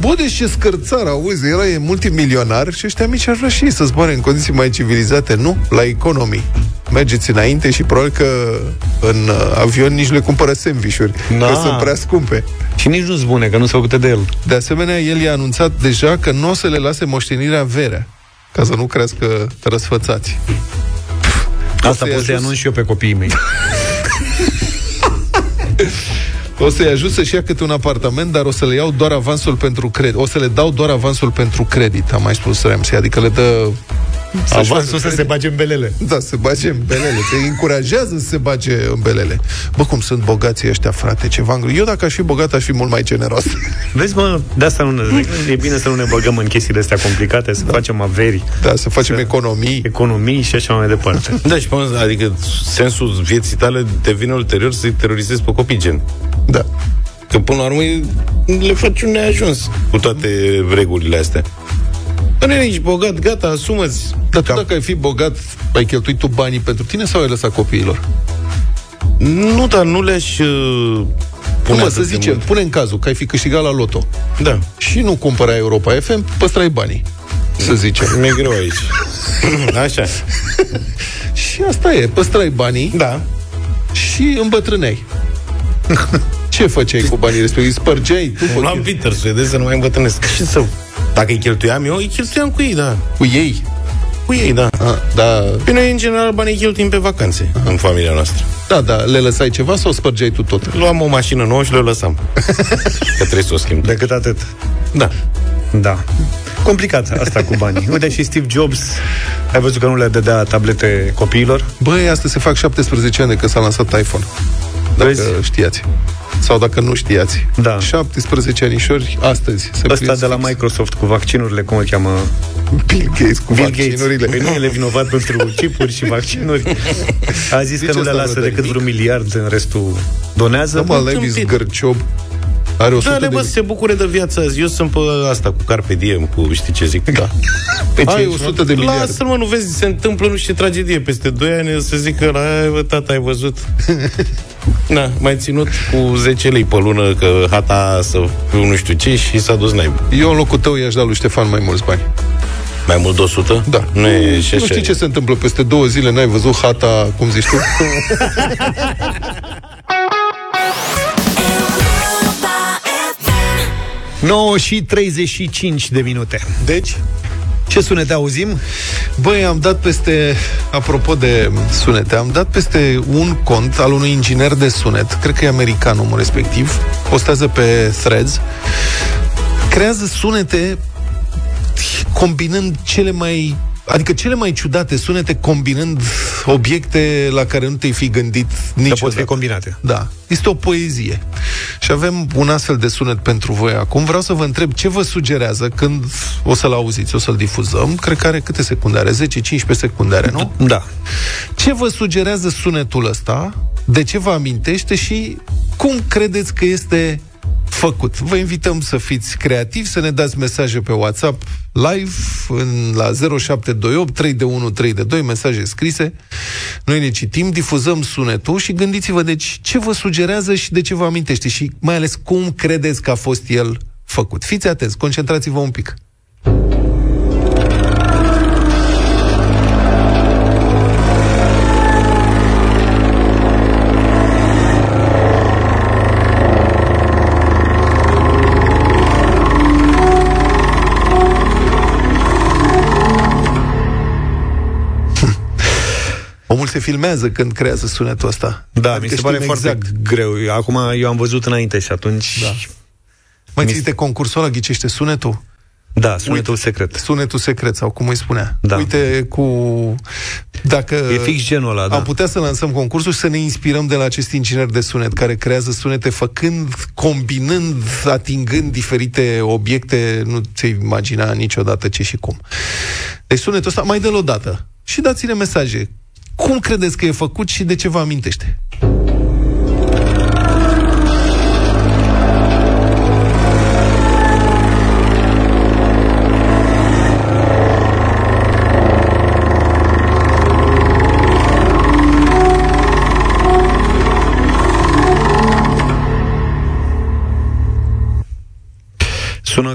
Bă, deci ce scărțar, auzi, era e multimilionar și ăștia mici ar vrea și ei să zboare în condiții mai civilizate, nu? La economii. Mergeți înainte și probabil că în uh, avion nici le cumpără sandvișuri, Da. că sunt prea scumpe. Și nici nu spune că nu se făcute de el. De asemenea, el i-a anunțat deja că nu o să le lase moștenirea verea, ca să nu crească răsfățați. Asta să-i pot să-i ajut- anunț și eu pe copiii mei. O să-i ajut să-și ia câte un apartament, dar o să le iau doar avansul pentru credit. O să le dau doar avansul pentru credit, am mai spus Ramsey, adică le dă să-și Avansul facă să se credit. bage în belele. Da, se bage în belele, te încurajează să se bage în belele. Bă, cum sunt bogații ăștia, frate, ceva îngru. Eu dacă aș fi bogat, aș fi mult mai generos. Vezi, mă, de asta nu ne, e bine să nu ne băgăm în chestiile astea complicate, să facem averi, Da, să facem economii. economii și așa mai departe. Da, și până, adică sensul vieții tale devine ulterior să-i terorizezi pe copii, gen. Da. Că până la urmă e- le faci un neajuns cu toate regulile astea. Bă, nu ești bogat, gata, asumă-ți. Dar tu dacă ai fi bogat, ai cheltuit tu banii pentru tine sau ai lăsat copiilor? Nu, dar nu le-aș uh, Nu, pune mă, atât să de zicem, mult. pune în cazul că ai fi câștigat la loto Da, și nu cumpărai Europa FM, păstrai banii, să zicem. mi-e greu aici. Așa. și asta e, păstrai banii Da. și îmbătrâneai. Ce făceai cu banii respectivi? Spărgeai tu? Luam Peter, suedez, să nu mai îmbătrânesc. Și să... Dacă îi cheltuiam eu, îi cheltuiam cu ei, da. Cu ei? Cu ei, da. A, da, Pe noi, în general, banii îi cheltuim pe vacanțe în familia noastră. da, da, le lăsai ceva sau spărgeai tu tot? Luam o mașină nouă și le lăsam. Că trebuie să o schimb. Decât atât. Da. Da. Complicat asta cu banii. Uite și Steve Jobs, ai văzut că nu le dădea tablete copiilor? Băi, astăzi se fac 17 ani de când s-a lansat iPhone. Dacă Vezi? știați. Sau dacă nu știați. Da. 17 anișori astăzi. Se Ăsta împlinesc de la fix. Microsoft cu vaccinurile, cum îl cheamă? Bill Gates cu Bill Gates. vaccinurile. Păi nu el e vinovat pentru chipuri și vaccinuri. A zis Zice că nu le asta lasă vreo decât nimic. vreun miliard, în restul donează. Da, mă, Levis Tâmpit. Gărciob are 100 Da, le de... bă, să se bucure de viața azi. Eu sunt pe asta, cu Carpe Diem, cu știi ce zic. Da. Pe Ai ce? 100 de miliarde. Lasă-l, mă, nu vezi, se întâmplă nu știu ce tragedie. Peste 2 ani o să zică, la, bă, tata, ai văzut? Da, mai ținut cu 10 lei pe lună, că hata să fiu nu știu ce și s-a dus naiba. Eu în locul tău i-aș da lui Ștefan mai mulți bani. Mai mult de 100? Da. Nu e și Nu așa. știi ce se întâmplă peste două zile, n-ai văzut hata, cum zici tu? 9 și 35 de minute. Deci, Ce sunete auzim? Băi, am dat peste, apropo de sunete, am dat peste un cont al unui inginer de sunet, cred că e american omul respectiv, postează pe Threads, creează sunete combinând cele mai Adică cele mai ciudate sunete combinând obiecte la care nu te-ai fi gândit niciodată. pot fi combinate. Da. Este o poezie. Și avem un astfel de sunet pentru voi acum. Vreau să vă întreb ce vă sugerează când o să-l auziți, o să-l difuzăm. Cred că are câte secunde are? 10-15 secunde are, nu? Da. Ce vă sugerează sunetul ăsta? De ce vă amintește și cum credeți că este făcut. Vă invităm să fiți creativi, să ne dați mesaje pe WhatsApp live în, la 0728 3 de 1 3 de 2, mesaje scrise. Noi ne citim, difuzăm sunetul și gândiți-vă, deci, ce vă sugerează și de ce vă amintește și mai ales cum credeți că a fost el făcut. Fiți atenți, concentrați-vă un pic. Omul se filmează când creează sunetul ăsta. Da, Adică mi se pare știm foarte exact. greu. Acum eu am văzut înainte și atunci... Da. Mai ții de concursul ăla, ghicește sunetul? Da, sunetul secret. Sunetul secret, sau cum îi spunea. Da. Uite, cu... Dacă E fix genul ăla, da. am putea să lansăm concursul și să ne inspirăm de la acest inginer de sunet care creează sunete făcând, combinând, atingând diferite obiecte, nu ți imagina niciodată ce și cum. Deci sunetul ăsta mai dă-l o dată și dați-ne mesaje. Cum credeți că e făcut și de ce vă amintește?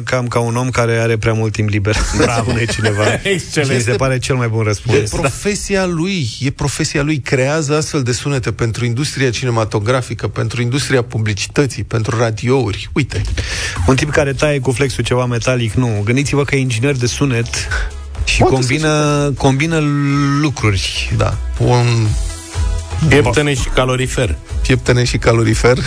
Cam ca un om care are prea mult timp liber. Bravo. Spune cineva. Excelent. Și mi se pare cel mai bun răspuns. E profesia lui, e profesia lui, creează astfel de sunete pentru industria cinematografică, pentru industria publicității, pentru radiouri. Uite. Un tip care taie cu flexul ceva metalic, nu. Gândiți-vă că e inginer de sunet și Poate combină, combină lucruri. Da. Un Pieptene și calorifer. pieptene și calorifer.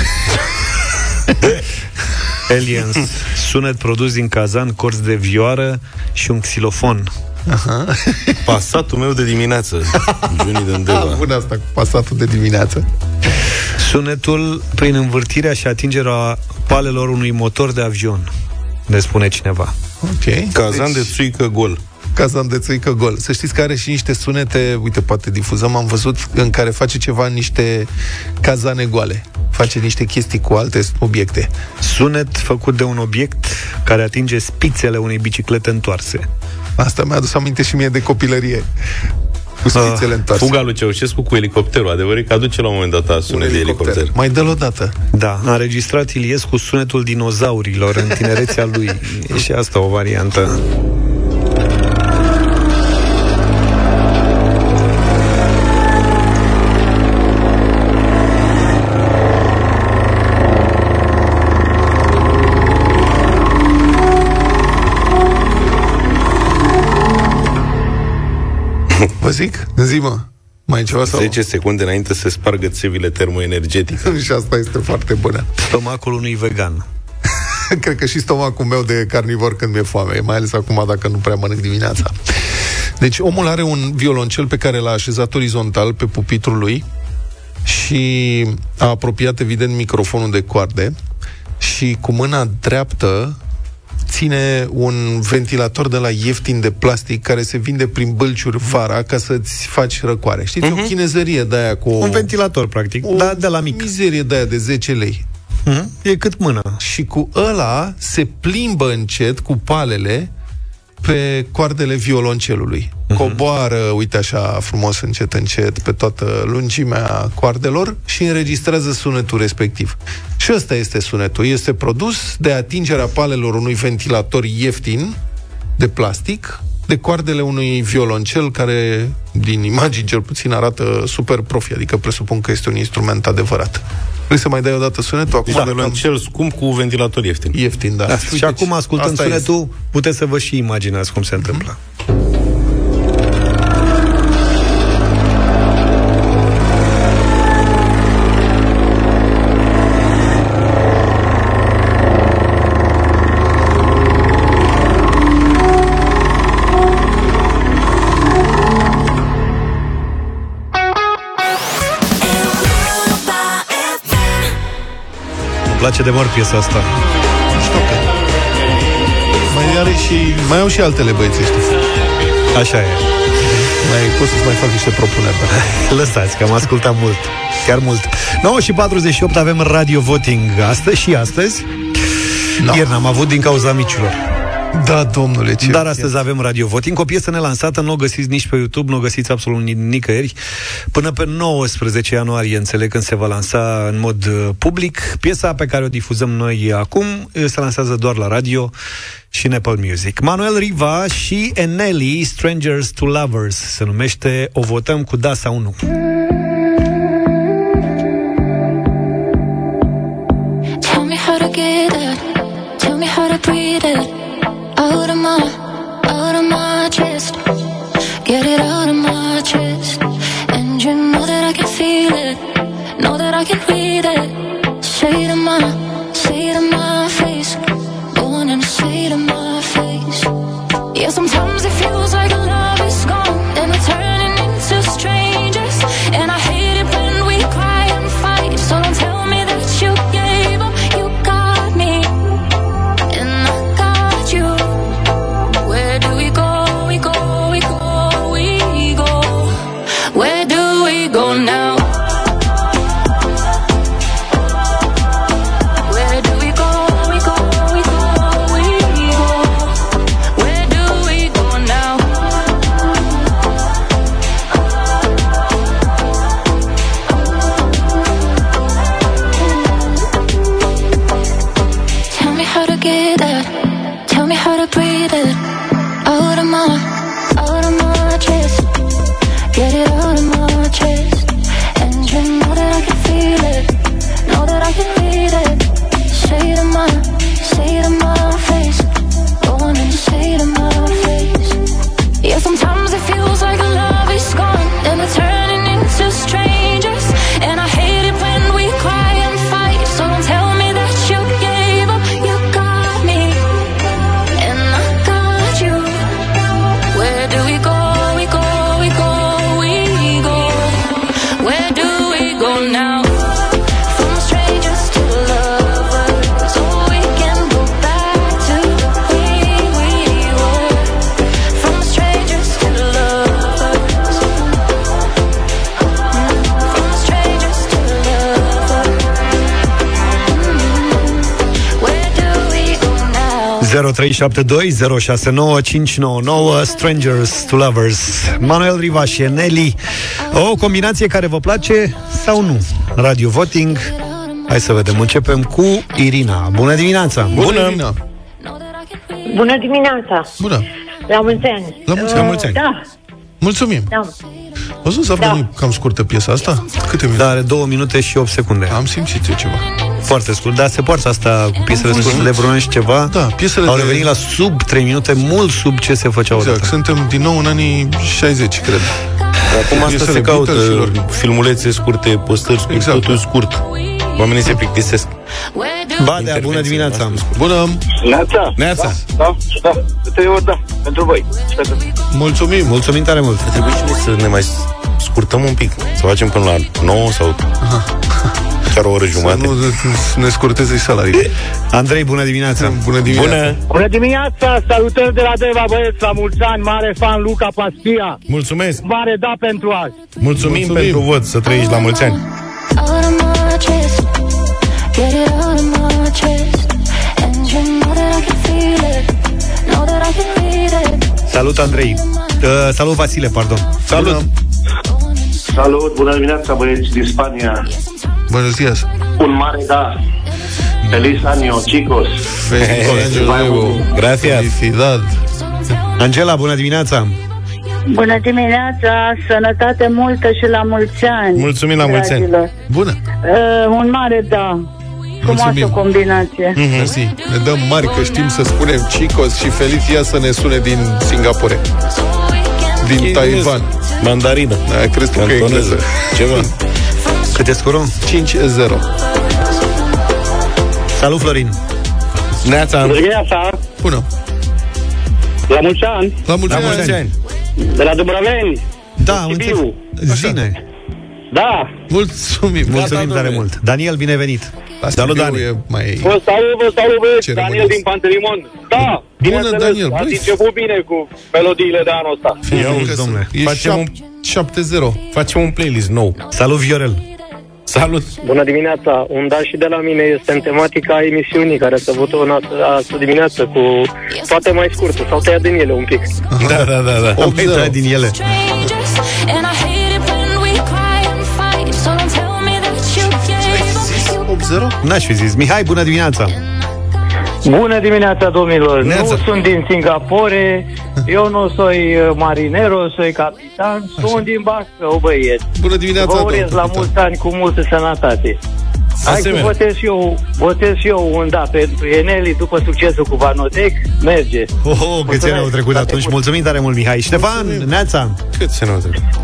Aliens. Sunet produs din cazan, corți de vioară și un xilofon. Aha. Pasatul meu de dimineață. Juni Ah, Dândeva. bun asta cu pasatul de dimineață. Sunetul prin învârtirea și atingerea palelor unui motor de avion. Ne spune cineva. Ok. Cazan de țuică gol. Cazan de țuică gol. Să știți că are și niște sunete, uite, poate difuzăm, am văzut, în care face ceva în niște cazane goale. Face niște chestii cu alte obiecte. Sunet făcut de un obiect care atinge spițele unei biciclete întoarse. Asta mi-a adus aminte și mie de copilărie. Cu spițele întoarse. Fuga lui Ceaușescu cu elicopterul. Adevărat că aduce la un moment dat sunet de elicopter. Mai dă-l o dată. Da, a înregistrat Iliescu sunetul dinozaurilor în tinerețea lui. E și asta o variantă. Vă zic? Zi-mă. Mai e ceva sau? 10 secunde înainte să se spargă țevile termoenergetice. și asta este foarte bună. Stomacul unui vegan. Cred că și stomacul meu de carnivor când mi-e foame, mai ales acum dacă nu prea mănânc dimineața. Deci omul are un violoncel pe care l-a așezat orizontal pe pupitrul lui și a apropiat evident microfonul de coarde și cu mâna dreaptă ține un ventilator de la ieftin de plastic care se vinde prin bălciuri vara ca să-ți faci răcoare. Știți, uh-huh. o chinezărie de aia cu... Un ventilator, practic, o dar de la mic. mizerie de aia de 10 lei. Uh-huh. E cât mână. Și cu ăla se plimbă încet cu palele pe coardele violoncelului. Uh-huh. Coboară, uite așa, frumos, încet, încet, pe toată lungimea coardelor și înregistrează sunetul respectiv. Și ăsta este sunetul. Este produs de atingerea palelor unui ventilator ieftin de plastic de coardele unui violoncel care, din imagini cel puțin, arată super profi, adică presupun că este un instrument adevărat. Vrei să mai dai o dată sunetul? Acum Deci violoncel scump cu ventilator ieftin. Ieftin, da. da. Și acum, ascultând asta sunetul, puteți să vă și imaginați cum se întâmplă. Place de mor piesa asta. Mai are și, mai au și altele băieți ăștia. Așa e. Mai pot să-ți mai fac niște propuneri. Da. Lăsați, că am ascultat mult. Chiar mult. 9 și 48 avem radio voting astăzi și astăzi. No. Ieri n-am avut din cauza micilor. Da, domnule, ce Dar astăzi avem radio voting, o piesă nelansată, nu o găsiți nici pe YouTube, nu o găsiți absolut ni- nicăieri. Până pe 19 ianuarie, înțeleg, când se va lansa în mod uh, public. Piesa pe care o difuzăm noi acum uh, se lansează doar la radio și în Apple Music. Manuel Riva și Eneli, Strangers to Lovers, se numește O votăm cu da sau nu. Tell me how to get it. Tell me how to breathe it. I can read 0372069599 Strangers to Lovers Manuel Riva și Eneli O combinație care vă place sau nu Radio Voting Hai să vedem, începem cu Irina Bună dimineața! Bună! Bună, Irina. Bună dimineața! Bună! La mulți ani! La mulți, ani. Uh, la mulți ani! Da! Mulțumim! Da! Văzut să da. cam scurtă piesa asta? Câte minute? Dar are 2 minute și 8 secunde. Am simțit eu ceva. Foarte scurt, dar se poartă asta cu piesele Mulțumesc. scurte de vreun an și ceva Da, piesele Au de- revenit la sub 3 minute, mult sub ce se făcea Exact, odată suntem din nou în anii 60, cred. Acum asta Piesele se caută Beatles-ilor. filmulețe scurte, postări scurte, Exact. totul scurt. Oamenii se plictisesc. Badea, bună dimineața! Bună! Neața. Neața. Da, da, de trei ori da, pentru voi. Sper că- Mulțumim! Mulțumim tare mult! Trebuie și noi să ne mai scurtăm un pic. Să facem până la 9 sau chiar o oră Să jumătate. nu ne scurteze și salariile. Andrei, bună dimineața! Bună dimineața! Bună! Bună dimineața, salutări de la Deva, băieți, la mulți ani, mare fan Luca Pastia. Mulțumesc! Mare da pentru azi. Mulțumim, Mulțumim. pentru vot, să trăiești la mulți ani. Out of my chest, get it out of my chest, and you know that I can feel it, know that I can read it. Salut, Andrei! Uh, salut, Vasile, pardon! Salut! Salut, bună dimineața băieți din Spania. Buenos días! Un mare da. Feliz año, chicos. Gracias! Felicidad! Angela, bună dimineața! Bună dimineața, sănătate multă și la mulți ani. Mulțumim la mulți ani. dragilor. Bună! Uh, un mare da. Frumoasă Mulțumim. combinație. Mm-hmm. Mersi. Ne dăm mari că știm să spunem Chicos și Felicia să ne sune din Singapore. Din Taiwan. Mandarină. Da, crezi tu că e Cantoneză. engleză? Ceva. Cât e scorul? 5-0. Salut, Florin! Neața! Bună dimineața, Bună! la mulți ani, La mulți, La mulți ani! de la Dubroveni. Da, am Sibiu. înțeles. Zine! Da, Mulțumim! Mulțumim domnule. tare mult! Daniel, binevenit! Salut, Dani. E mai... Vă salut, vă salut, băieți, Ceremonios. Daniel din Pantelimon. Da, bineînțeles, Daniel, ați băi. început bine cu melodiile de anul ăsta. Ia auzi, uzi, domnule, E facem un- 7-0. Facem un playlist nou. Salut, Viorel! Salut! Bună dimineața! Un da și de la mine este în tematica emisiunii care s-a avut o astă dimineață cu toate mai scurte. S-au tăiat din ele un pic. Da, da, da, da. Am mai tăiat din ele. 0? N-aș fi zis. Mihai, bună dimineața! Bună dimineața, domnilor! Neața. Nu sunt din Singapore, eu nu soi uh, marinero, soi capitan, Așa. sunt din Bacău, băieți. Bună dimineața, Vă urez la mulți ani cu multă sănătate. Hai să Asemenea. votez și eu, votez și eu un da pentru Eneli după succesul cu Vanotec. Merge. Oh, oh câți ani au trecut atunci. Mulțumim tare mult, Mihai. Ștefan, Neața! Cât se ne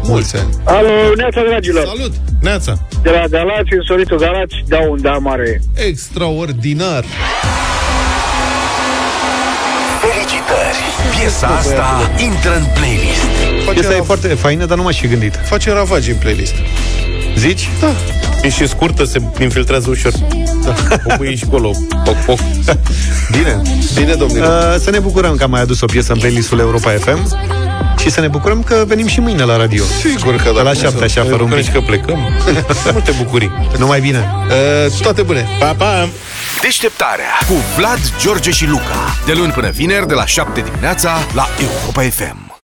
Mulți ani. Alo, neața, dragilor! Salut! Neața. De la Galați, în Soritul Galați, dau un da mare. Extraordinar! Felicitări! Piesa asta intră în playlist. Face, Piesa e rav- foarte faină, dar nu m-aș fi gândit. face ravagi în playlist. Zici? Da. E și scurtă, se infiltrează ușor. Da. O pui și acolo, poc, poc. Bine. Bine, domnilor. Uh, să ne bucurăm că am mai adus o piesă în playlistul Europa FM și să ne bucurăm că venim și mâine la radio. Sigur că Pe da. la șapte, așa, fără un pic. că plecăm. Multe bucurii. Numai bine. Uh, toate bune. Pa, pa! Deșteptarea cu Vlad, George și Luca. De luni până vineri, de la 7 dimineața, la Europa FM.